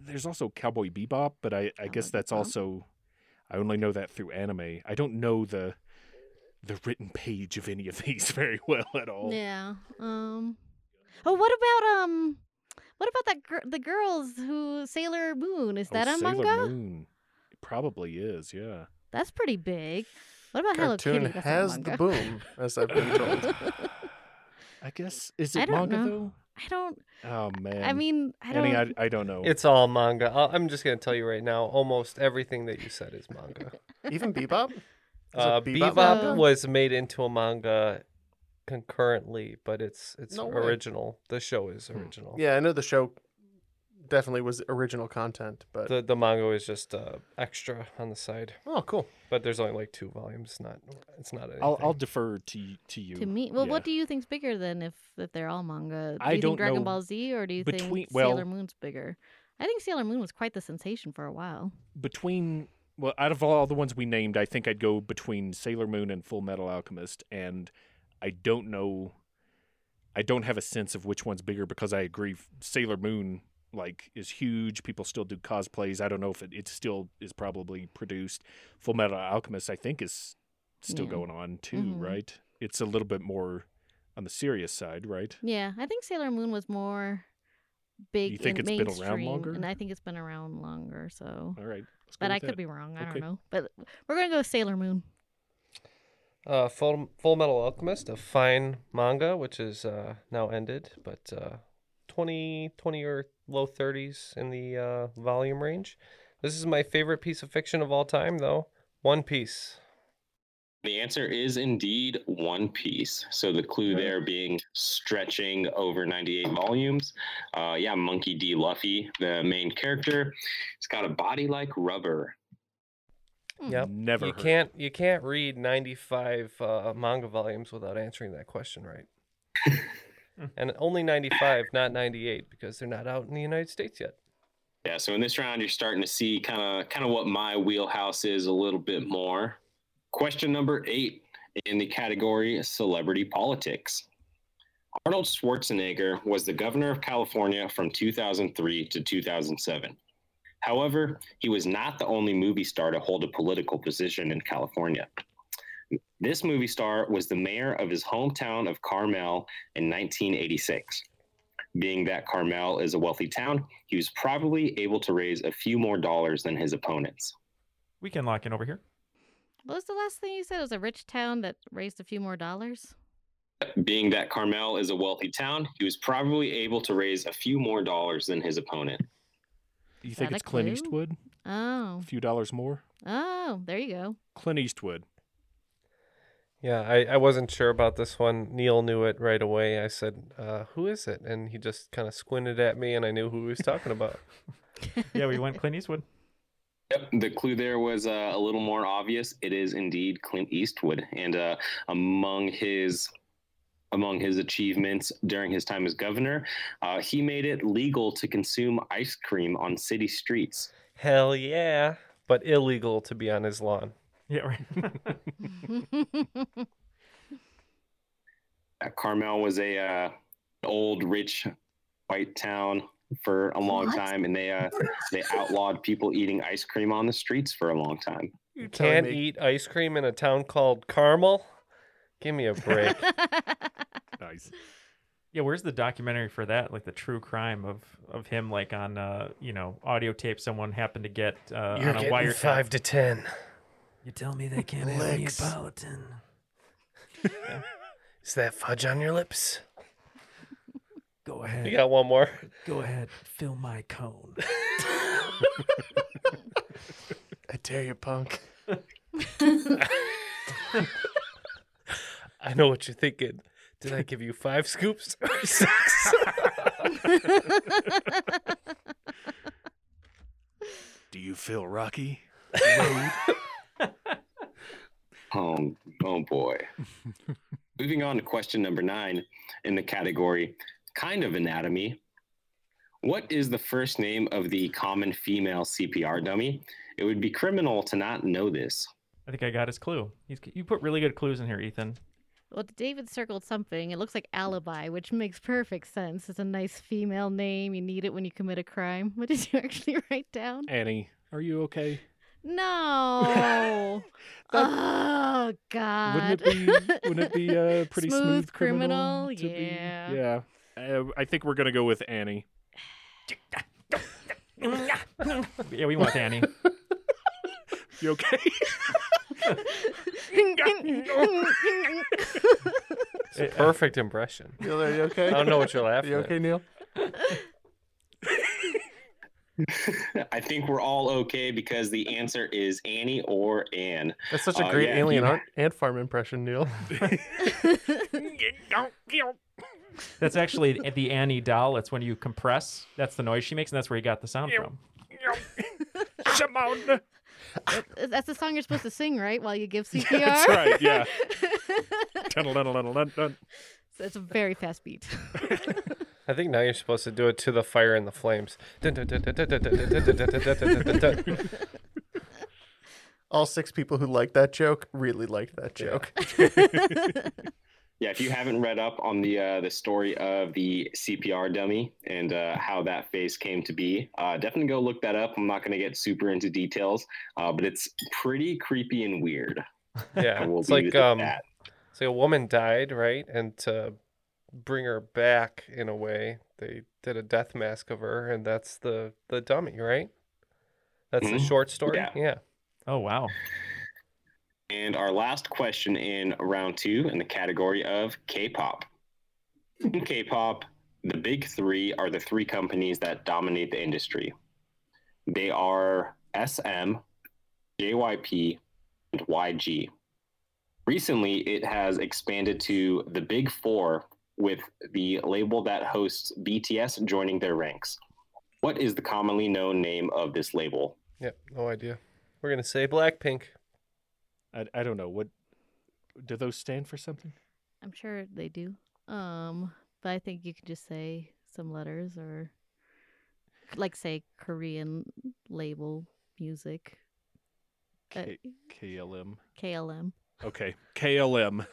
There's also Cowboy Bebop, but I I guess that's Bebop. also I only know that through anime. I don't know the the written page of any of <laughs> these very well at all. Yeah. Um. Oh, what about um? What about that gir- the girls who Sailor Moon? Is Oh, that a Sailor manga? Moon. It probably is, yeah. That's pretty big. What about Hello Kitty? That's not a has the boom, as I've been told. <laughs> I guess is it manga know. though? I don't. Oh man. I mean, I don't. I, I don't know. It's all manga. I'll, I'm just gonna tell you right now. Almost everything that you said is manga. <laughs> Even Bebop? Is Uh, Bebop Bebop was made into a manga concurrently, but it's it's No way. original. The show is original. Yeah, I know the show definitely was original content, but The the manga is just uh, extra on the side. Oh, cool. But there's only like two volumes. It's not it's not anything. I'll I'll defer to y- to you. To me, well, Yeah. what do you think's bigger then? If if they're all manga, do I you don't think Dragon know. Ball Z or do you Between- think well- Sailor Moon's bigger? I think Sailor Moon was quite the sensation for a while. between well, out of all the ones we named, I think I'd go between Sailor Moon and Full Metal Alchemist, and I don't know. I don't have a sense of which one's bigger because I agree. Sailor Moon like is huge. People still do cosplays. I don't know if it, it still is probably produced. Full Metal Alchemist, I think, is still Yeah. going on too, Mhm. right? It's a little bit more on the serious side, right? Yeah, I think Sailor Moon was more big. You think and it's been around longer? and I think it's been around longer. So, All right, let's but with I could be wrong. I Okay. don't know. But we're gonna go Sailor Moon. Uh, Full Full Metal Alchemist, a fine manga, which is uh, now ended, but uh, 20, 20 or low 30s in the uh, volume range. This is my favorite piece of fiction of all time, though. One Piece. The answer is indeed One Piece. So the clue there being stretching over 98 volumes. Uh, yeah, Monkey D. Luffy, the main character, it's got a body like rubber. Yep. Never You heard. can't you can't read 95 uh, manga volumes without answering that question right. <laughs> Mm-hmm. and only 95, not 98, because they're not out in the United States yet. Yeah, so in this round, you're starting to see kind of kind of what my wheelhouse is a little bit more. Question number eight in the category celebrity politics. Arnold Schwarzenegger was the governor of California from 2003 to 2007. However, he was not the only movie star to hold a political position in California. This movie star was the mayor of his hometown of Carmel in 1986. Being that Carmel is a wealthy town, he was probably able to raise a few more dollars than his opponents. We can lock in over here. What was the last thing you said? It was a rich town that raised a few more dollars. Being that Carmel is a wealthy town, he was probably able to raise a few more dollars than his opponent. You Is think it's Clint clue? Eastwood? Oh, A few dollars more? oh, there you go. Clint Eastwood. Yeah, I, I wasn't sure about this one. Neal knew it right away. I said, uh, "Who is it?" And he just kind of squinted at me, and I knew who he was talking about. <laughs> yeah, we went Clint Eastwood. Yep, the clue there was uh, a little more obvious. It is indeed Clint Eastwood, and uh, among his among his achievements during his time as governor, uh, he made it legal to consume ice cream on city streets. Hell yeah, but illegal to be on his lawn. Yeah, right. <laughs> Uh, Carmel was a uh, old, rich, white town for a long What? time, and they uh, <laughs> they outlawed people eating ice cream on the streets for a long time. You can't me- eat ice cream in a town called Carmel. Give me a break. <laughs> Nice. Yeah, where's the documentary for that? Like the true crime of of him, like on uh, you know, audio tape someone happened to get uh, You're on a getting wiretap. five to ten. You tell me they can't have Licks. Neapolitan. <laughs> Is that fudge on your lips? Go ahead. You got one more. Go ahead, fill my cone. I dare you, punk. <laughs> I know what you're thinking. Did I give you five scoops or six? <laughs> Do you feel rocky? Oh, oh boy. Moving on to question number nine in the category kind of anatomy. What is the first name of the common female CPR dummy? It would be criminal to not know this. I think I got his clue. He's, you put really good clues in here, Ethan. Well, David circled something. It looks like alibi, which makes perfect sense. It's a nice female name. You need it when you commit a crime. What did you <laughs> actually write down? Annie, are you okay? No. <laughs> oh God. Wouldn't it be? Wouldn't it be a <laughs> pretty smooth, Smooth criminal? criminal? to be- Yeah. yeah. Uh, I think we're gonna go with Annie. <sighs> Yeah, we want Annie. <laughs> You okay? It's a perfect impression. Neal, are you okay? I don't know what you're laughing at. You at. okay, Neal? <laughs> I think we're all okay because the answer is Annie or Anne. That's such a Uh, great yeah, alien you- ant, ant farm impression, Neal. <laughs> <laughs> That's actually the Annie doll. It's when you compress. That's the noise she makes, and that's where you got the sound from. Shimon. That's the song you're supposed to sing, right? While you give CPR. That's right, yeah. So it's a very fast beat. I think now you're supposed to do it to the fire and the flames. All six people who liked that joke really liked that joke. Yeah, if you haven't read up on the uh, the story of the CPR dummy and uh, how that face came to be, uh, definitely go look that up. I'm not going to get super into details, uh, but it's pretty creepy and weird. Yeah, I will it's like it um, that. it's like a woman died, right? And to bring her back in a way, they did a death mask of her, and that's the the dummy, right? That's the Mhm. short story. Yeah. yeah. Oh wow. And our last question in round two in the category of K-pop. In K-pop, the big three are the three companies that dominate the industry. They are SM, JYP, and YG. Recently, it has expanded to the big four with the label that hosts BTS joining their ranks. What is the commonly known name of this label? Yep. No idea. We're gonna say Blackpink. I, I don't know. What do those stand for something? I'm sure they do. Um, but I think you could just say some letters or like say Korean label music. Uh, KLM. KLM. Okay. KLM.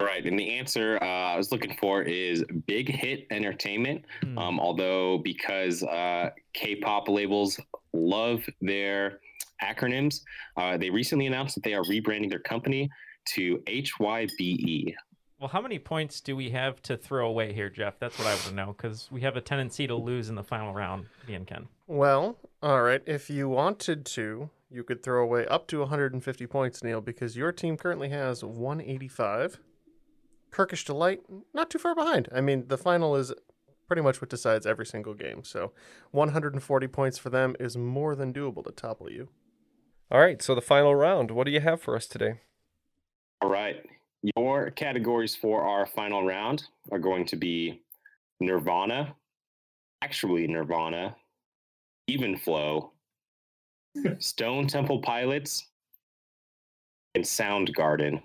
Right, and the answer uh, I was looking for is Big Hit Entertainment. Um, although because uh, K-pop labels love their acronyms, uh, they recently announced that they are rebranding their company to HYBE. Well, how many points do we have to throw away here, Jeff? That's what I want to know because we have a tendency to lose in the final round, me and Ken. Well, all right. If you wanted to, you could throw away up to 150 points, Neal, because your team currently has 185. Kirkish Delight, not too far behind. I mean, the final is pretty much what decides every single game. So 140 points for them is more than doable to topple you. All right. So the final round. What do you have for us today? All right, your categories for our final round are going to be Nirvana, actually Nirvana, Even Flow, <laughs> Stone Temple Pilots, and Soundgarden.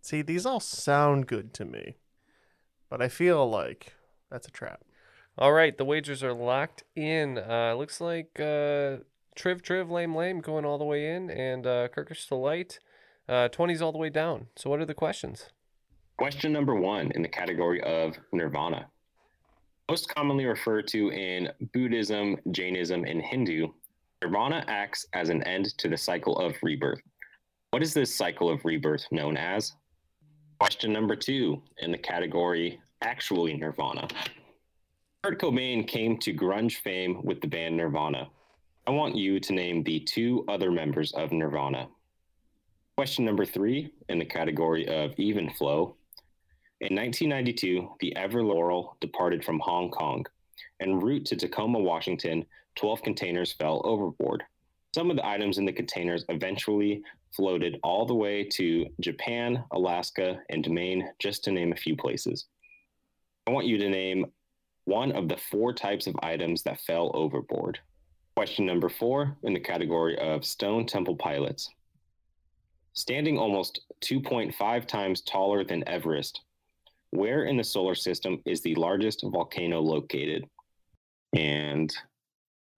See, these all sound good to me, but I feel like that's a trap. All right, the wagers are locked in. Uh, looks like uh, Triv Triv Lame Lame going all the way in, and uh, Kirkish Delight uh, 20s all the way down. So, what are the questions? Question number one in the category of Nirvana. Most commonly referred to in Buddhism, Jainism, and Hindu, Nirvana acts as an end to the cycle of rebirth. What is this cycle of rebirth known as? Question number two in the category Actually Nirvana. Kurt Cobain came to grunge fame with the band Nirvana. I want you to name the two other members of Nirvana. Question number three in the category of even flow. In 1992, the Ever Laurel departed from Hong Kong. En route to Tacoma, Washington, 12 containers fell overboard. Some of the items in the containers eventually floated all the way to Japan, Alaska, and Maine, just to name a few places. I want you to name one of the four types of items that fell overboard. Question number four in the category of Stone Temple Pilots. Standing almost 2.5 times taller than Everest, where in the solar system is the largest volcano located? And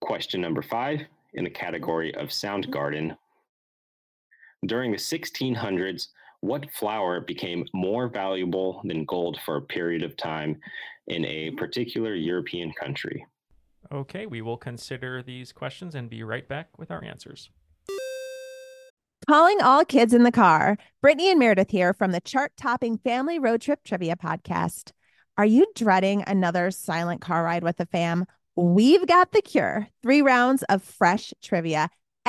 question number five in the category of Soundgarden. During the 1600s, what flower became more valuable than gold for a period of time in a particular European country? Okay, we will consider these questions and be right back with our answers. Calling all kids in the car. Brittany and Meredith here from the chart topping Family Road Trip Trivia Podcast. Are you dreading another silent car ride with the fam? We've got the cure. Three rounds of fresh trivia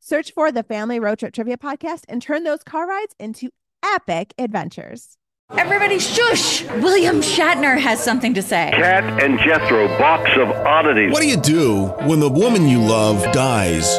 Search for the Family Road Trip Trivia Podcast and turn those car rides into epic adventures. Everybody shush! William Shatner has something to say. Kat and Jethro, box of oddities. What do you do when the woman you love dies?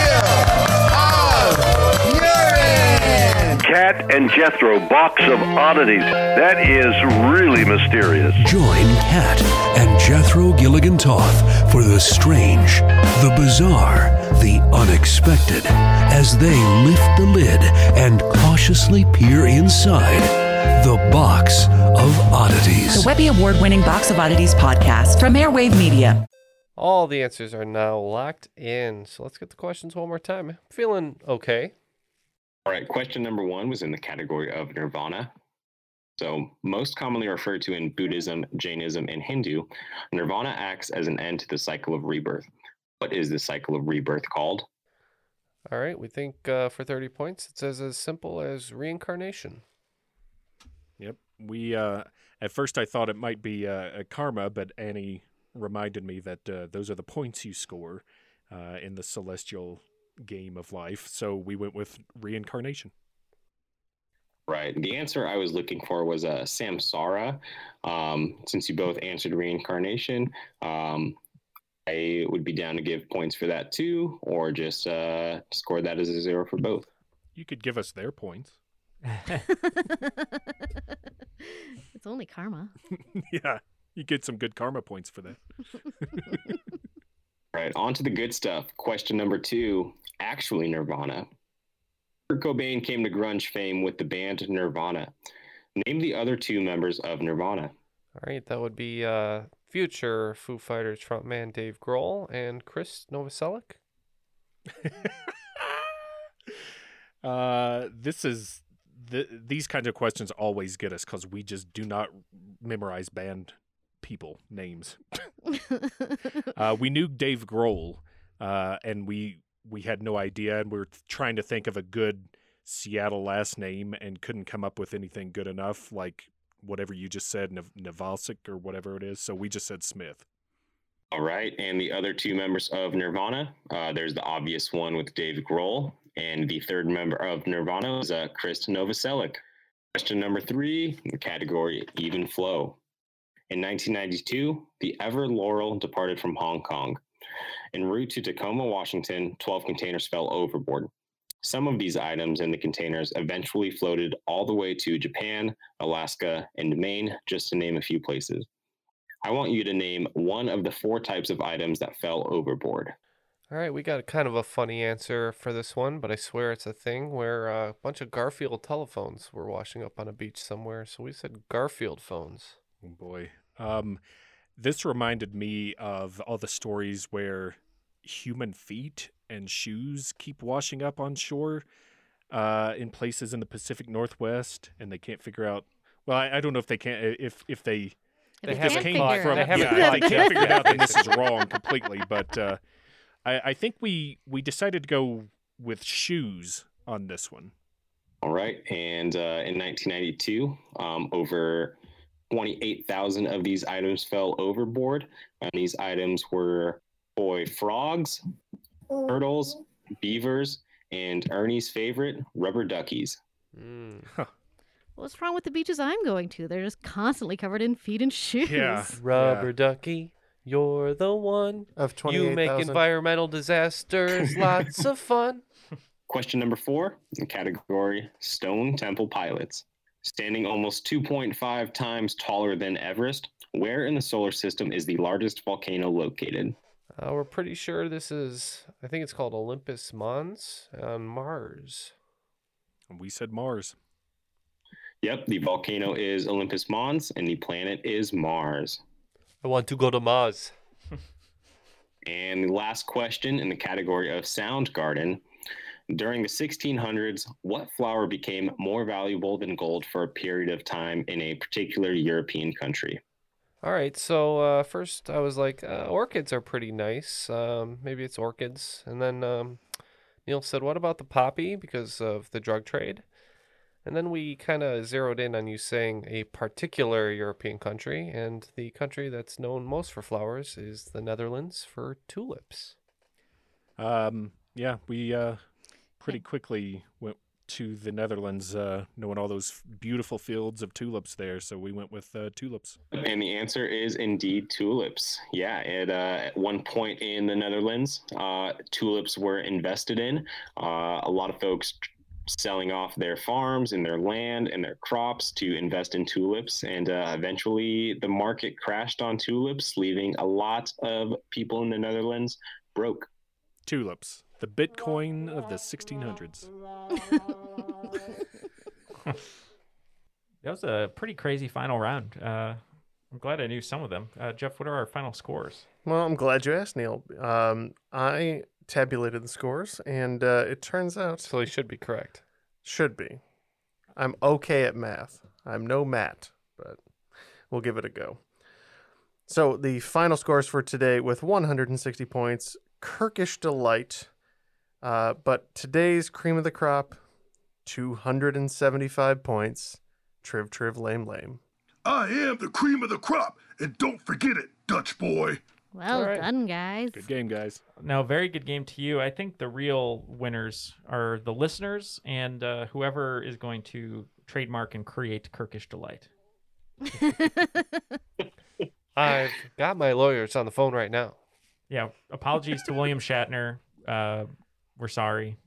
Kat and Jethro, box of oddities. That is really mysterious. Join Kat and Jethro Gilligan Toth for the strange, the bizarre, the unexpected as they lift the lid and cautiously peer inside the box of oddities. The Webby Award winning Box of Oddities podcast from Airwave Media. All the answers are now locked in. So let's get the questions one more time. I'm feeling okay. All right, question number one was in the category of nirvana. So, most commonly referred to in Buddhism, Jainism, and Hindu, nirvana acts as an end to the cycle of rebirth. What is the cycle of rebirth called? All right, we think uh, for 30 points, it says as simple as reincarnation. Yep. We uh, at first I thought it might be uh, a karma, but Annie reminded me that uh, those are the points you score uh, in the celestial game of life. So we went with reincarnation. Right. The answer I was looking for was uh, samsara. Um, since you both answered reincarnation, um, I would be down to give points for that too, or just uh, score that as a zero for both. You could give us their points. <laughs> it's only karma. <laughs> yeah, you get some good karma points for that. <laughs> Right, on to the good stuff. Question number two actually Nirvana. Kurt Cobain came to grunge fame with the band Nirvana. Name the other two members of Nirvana. All right, that would be uh, future Foo Fighters frontman Dave Grohl and Chris Novoselic. <laughs> uh, this is the, these kinds of questions always get us because we just do not memorize band people names. <laughs> uh, we knew Dave Grohl, uh, and we we had no idea, and we were trying to think of a good Seattle last name and couldn't come up with anything good enough, like whatever you just said, Nav- Navalsik or whatever it is. So we just said Smith. All right, and the other two members of Nirvana, uh, there's the obvious one with Dave Grohl, and the third member of Nirvana is uh, Chris Novoselic. Question number three, the category even flow. In 1992, the Ever Laurel departed from Hong Kong. En route to Tacoma, Washington, 12 containers fell overboard. Some of these items in the containers eventually floated all the way to Japan, Alaska, and Maine, just to name a few places. I want you to name one of the four types of items that fell overboard. All right, we got kind of a funny answer for this one, but I swear it's a thing where uh, a bunch of Garfield telephones were washing up on a beach somewhere. So we said Garfield phones. Oh boy. Um, this reminded me of all the stories where human feet and shoes keep washing up on shore uh, in places in the Pacific Northwest, and they can't figure out. Well, I, I don't know if they can't if if they. They if haven't this came figured- from they haven't yeah, if they can't figure it out, then this is wrong completely. But uh, I, I think we we decided to go with shoes on this one. All right. And uh, in 1992, um, over 28,000 of these items fell overboard. And these items were boy frogs, turtles, beavers, and Ernie's favorite, rubber duckies. Mm. What's wrong with the beaches I'm going to? They're just constantly covered in feet and shoes. Yeah. Rubber ducky, you're the one. Of You make 28,000. environmental disasters <laughs> lots of fun. Question number four, the category Stone Temple Pilots. Standing almost 2.5 times taller than Everest, where in the solar system is the largest volcano located? Uh, we're pretty sure this is, I think it's called Olympus Mons on Mars. We said Mars. Yep, the volcano is Olympus Mons and the planet is Mars. I want to go to Mars. <laughs> And the last question in the category of sound garden. During the 1600s, what flower became more valuable than gold for a period of time in a particular European country? All right, so uh, first I was like, uh, orchids are pretty nice. Um, maybe it's orchids. And then um, Neal said, what about the poppy because of the drug trade? And then we kind of zeroed in on you saying a particular European country, and the country that's known most for flowers is the Netherlands for tulips. Um, yeah, we uh, pretty quickly went to the Netherlands, uh, knowing all those beautiful fields of tulips there. So we went with uh, tulips. And the answer is indeed tulips. Yeah, at, uh, at one point in the Netherlands, uh, tulips were invested in. Uh, a lot of folks selling off their farms and their land and their crops to invest in tulips. And uh, eventually the market crashed on tulips, leaving a lot of people in the Netherlands broke. Tulips, the Bitcoin of the 1600s. <laughs> That was a pretty crazy final round. Uh, I'm glad I knew some of them. Uh, Jeff, what are our final scores? Well, I'm glad you asked, Neal. Um, I tabulated the scores, and uh, it turns out. So he should be correct. Should be. I'm okay at math. I'm no Matt, but we'll give it a go. So the final scores for today with 160 points, Kirkish Delight. Uh, but today's cream of the crop, 275 points, Triv Triv Lame Lame. I am the cream of the crop, and don't forget it, Dutch boy. Well All right. done, guys. Good game, guys. Now, very good game to you. I think the real winners are the listeners and uh, whoever is going to trademark and create Kirkish Delight. <laughs> I've got my lawyers on the phone right now. Yeah, apologies to William Shatner. Uh, we're sorry,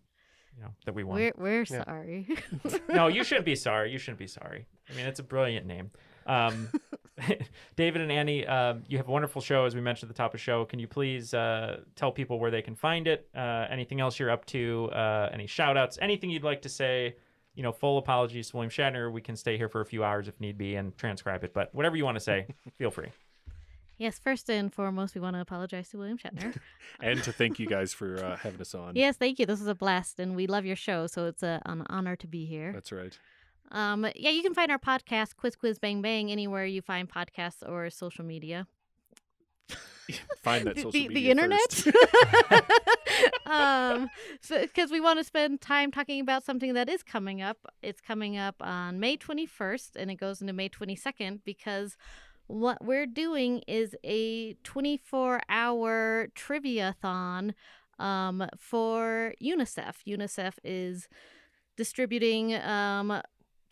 you know, that we won. We're we're Yeah. sorry. <laughs> <laughs> no, you shouldn't be sorry. You shouldn't be sorry. I mean, it's a brilliant name. Um, <laughs> David and Annie, um, you have a wonderful show, as we mentioned at the top of the show. Can you please uh, tell people where they can find it? Uh, anything else you're up to? Uh, any shout outs? Anything you'd like to say? You know, full apologies to William Shatner. We can stay here for a few hours if need be and transcribe it. But whatever you want to say, feel free. Yes, first and foremost, we want to apologize to William Shatner. <laughs> And to thank you guys for uh, having us on. yes, thank you. This was a blast, and we love your show, so it's a, an honor to be here. That's right. Um, yeah, you can find our podcast, Quiz Quiz Bang Bang, anywhere you find podcasts or social media. <laughs> Find that <laughs> The- social the, the media internet. first. um, so because we want to spend time talking about something that is coming up. It's coming up on May 21st, and it goes into May 22nd because what we're doing is a 24-hour trivia-thon um, for UNICEF. UNICEF is distributing um,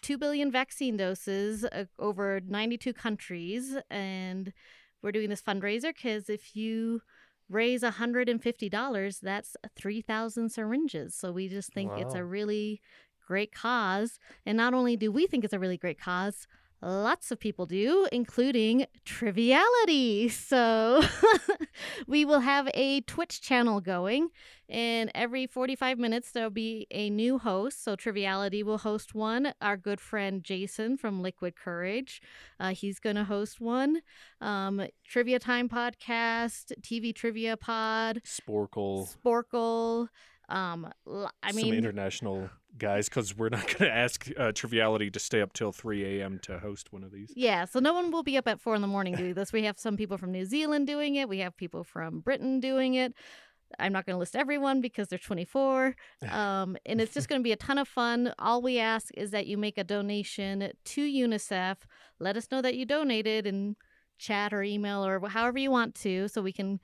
2 billion vaccine doses uh, over 92 countries. And we're doing this fundraiser because if you raise $150, that's 3,000 syringes. So we just think it's a really great cause. And not only do we think it's a really great cause, lots of people do, including Triviality. <laughs> So <laughs> we will have a Twitch channel going, and every 45 minutes there'll be a new host. So Triviality will host one. Our good friend Jason from Liquid Courage, uh, he's going to host one. Um, Trivia Time podcast, TV Trivia Pod, Sporcle. Sporcle. Um, I some mean, international guys, because we're not <laughs> going to ask uh, Triviality to stay up till 3 a.m. to host one of these. Yeah, so no one will be up at four in the morning doing this. We have some people from New Zealand doing it. We have people from Britain doing it. I'm not going to list everyone because they're 24. <laughs> Um, and it's just going to be a ton of fun. All we ask is that you make a donation to UNICEF. Let us know that you donated in chat or email or however you want to so we can,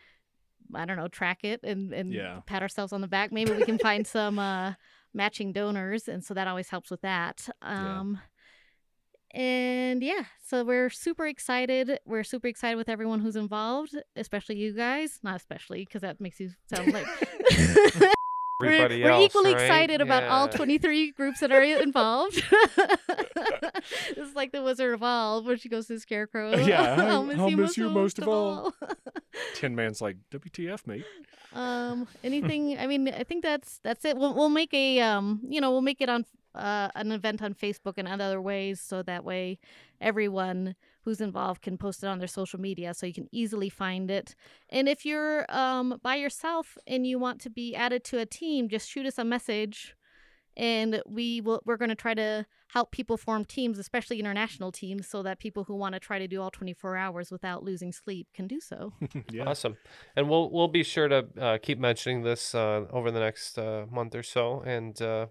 I don't know, track it and, and Yeah. pat ourselves on the back. Maybe we can find some uh, matching donors. And so that always helps with that. Um, and yeah, so we're super excited. We're super excited with everyone who's involved, especially you guys. Not especially because that makes you sound like <laughs> <laughs> we're, we're else, equally right? excited about all 23 <laughs> groups that are involved. <laughs> it's like the Wizard of Oz when she goes to the Scarecrow. <laughs> yeah, I- I'll miss, I'll you, miss most, you of, most of all. Tin Man's like, WTF, mate? um, anything? I mean, I think that's that's it. We'll we'll make a um, you know, we'll make it on uh an event on Facebook and other ways, so that way everyone who's involved can post it on their social media, so you can easily find it. And if you're um by yourself and you want to be added to a team, just shoot us a message and we will we're going to try to help people form teams especially international teams so that people who want to try to do all 24 hours without losing sleep can do so <laughs> yeah. <laughs> Awesome. And we'll we'll be sure to uh, keep mentioning this uh, over the next uh, month or so, and uh,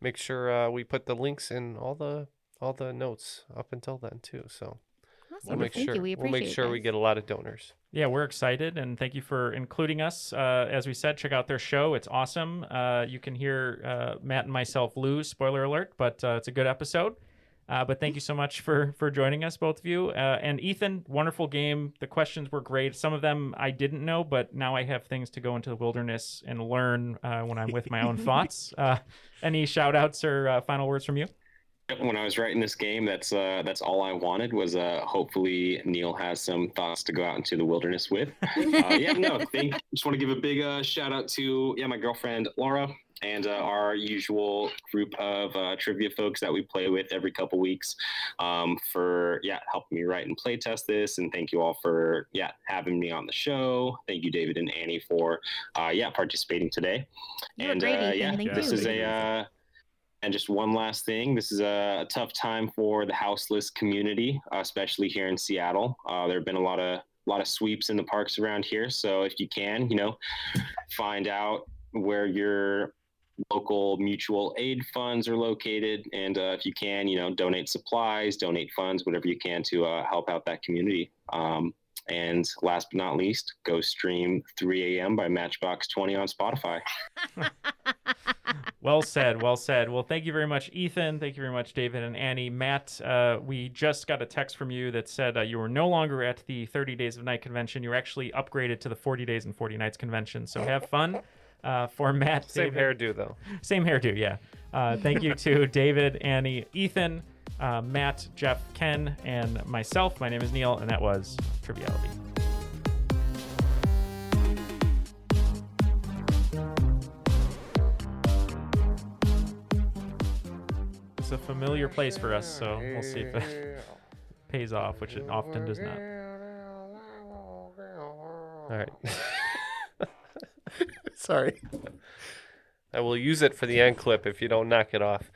make sure uh, we put the links in all the all the notes up until then too. So we'll make Thank you. sure We we'll make appreciate it, sure we get a lot of donors. Yeah, we're excited and thank you for including us. Uh, as we said, check out their show. It's awesome. Uh, you can hear uh, Matt and myself lose, spoiler alert, but uh, it's a good episode. Uh, but thank you so much for for joining us, both of you. Uh, and Ethan, wonderful game. The questions were great. Some of them I didn't know, but now I have things to go into the wilderness and learn uh, when I'm with my own <laughs> thoughts. Uh, any shout outs or uh, final words from you? When I was writing this game, that's uh, that's all I wanted was uh, hopefully Neal has some thoughts to go out into the wilderness with. <laughs> Uh, yeah, no, thank. Just want to give a big uh, shout out to yeah my girlfriend Laura and uh, our usual group of uh, trivia folks that we play with every couple weeks um, for yeah helping me write and play test this, and thank you all for yeah having me on the show. Thank you David and Annie for uh, yeah participating today. You were and great, uh, yeah, Thank this you. is a uh, and just one last thing this is a, tough time for the houseless community, uh, especially here in Seattle. Uh, there have been a lot of a lot of sweeps in the parks around here. So if you can, you know, find out where your local mutual aid funds are located, and uh, if you can, you know, donate supplies, donate funds, whatever you can to uh, help out that community. Um, and last but not least, go stream 3 a.m. by Matchbox 20 on Spotify. <laughs> Well said. Well said. Well, thank you very much, Ethan. Thank you very much, David and Annie. Matt, uh, we just got a text from you that said uh, you were no longer at the 30 Days of Night convention. You're actually upgraded to the 40 Days and 40 Nights convention. So have fun. Uh, for Matt, Same David- hairdo though. Same hairdo, yeah. Uh, thank you to David, Annie, Ethan, uh, Matt, Jeff, Ken, and myself. My name is Neal, and that was Triviality. It's a familiar place for us, so we'll see if it <laughs> pays off, which it often does not. All right. <laughs> Sorry. I will use it for the end clip if you don't knock it off.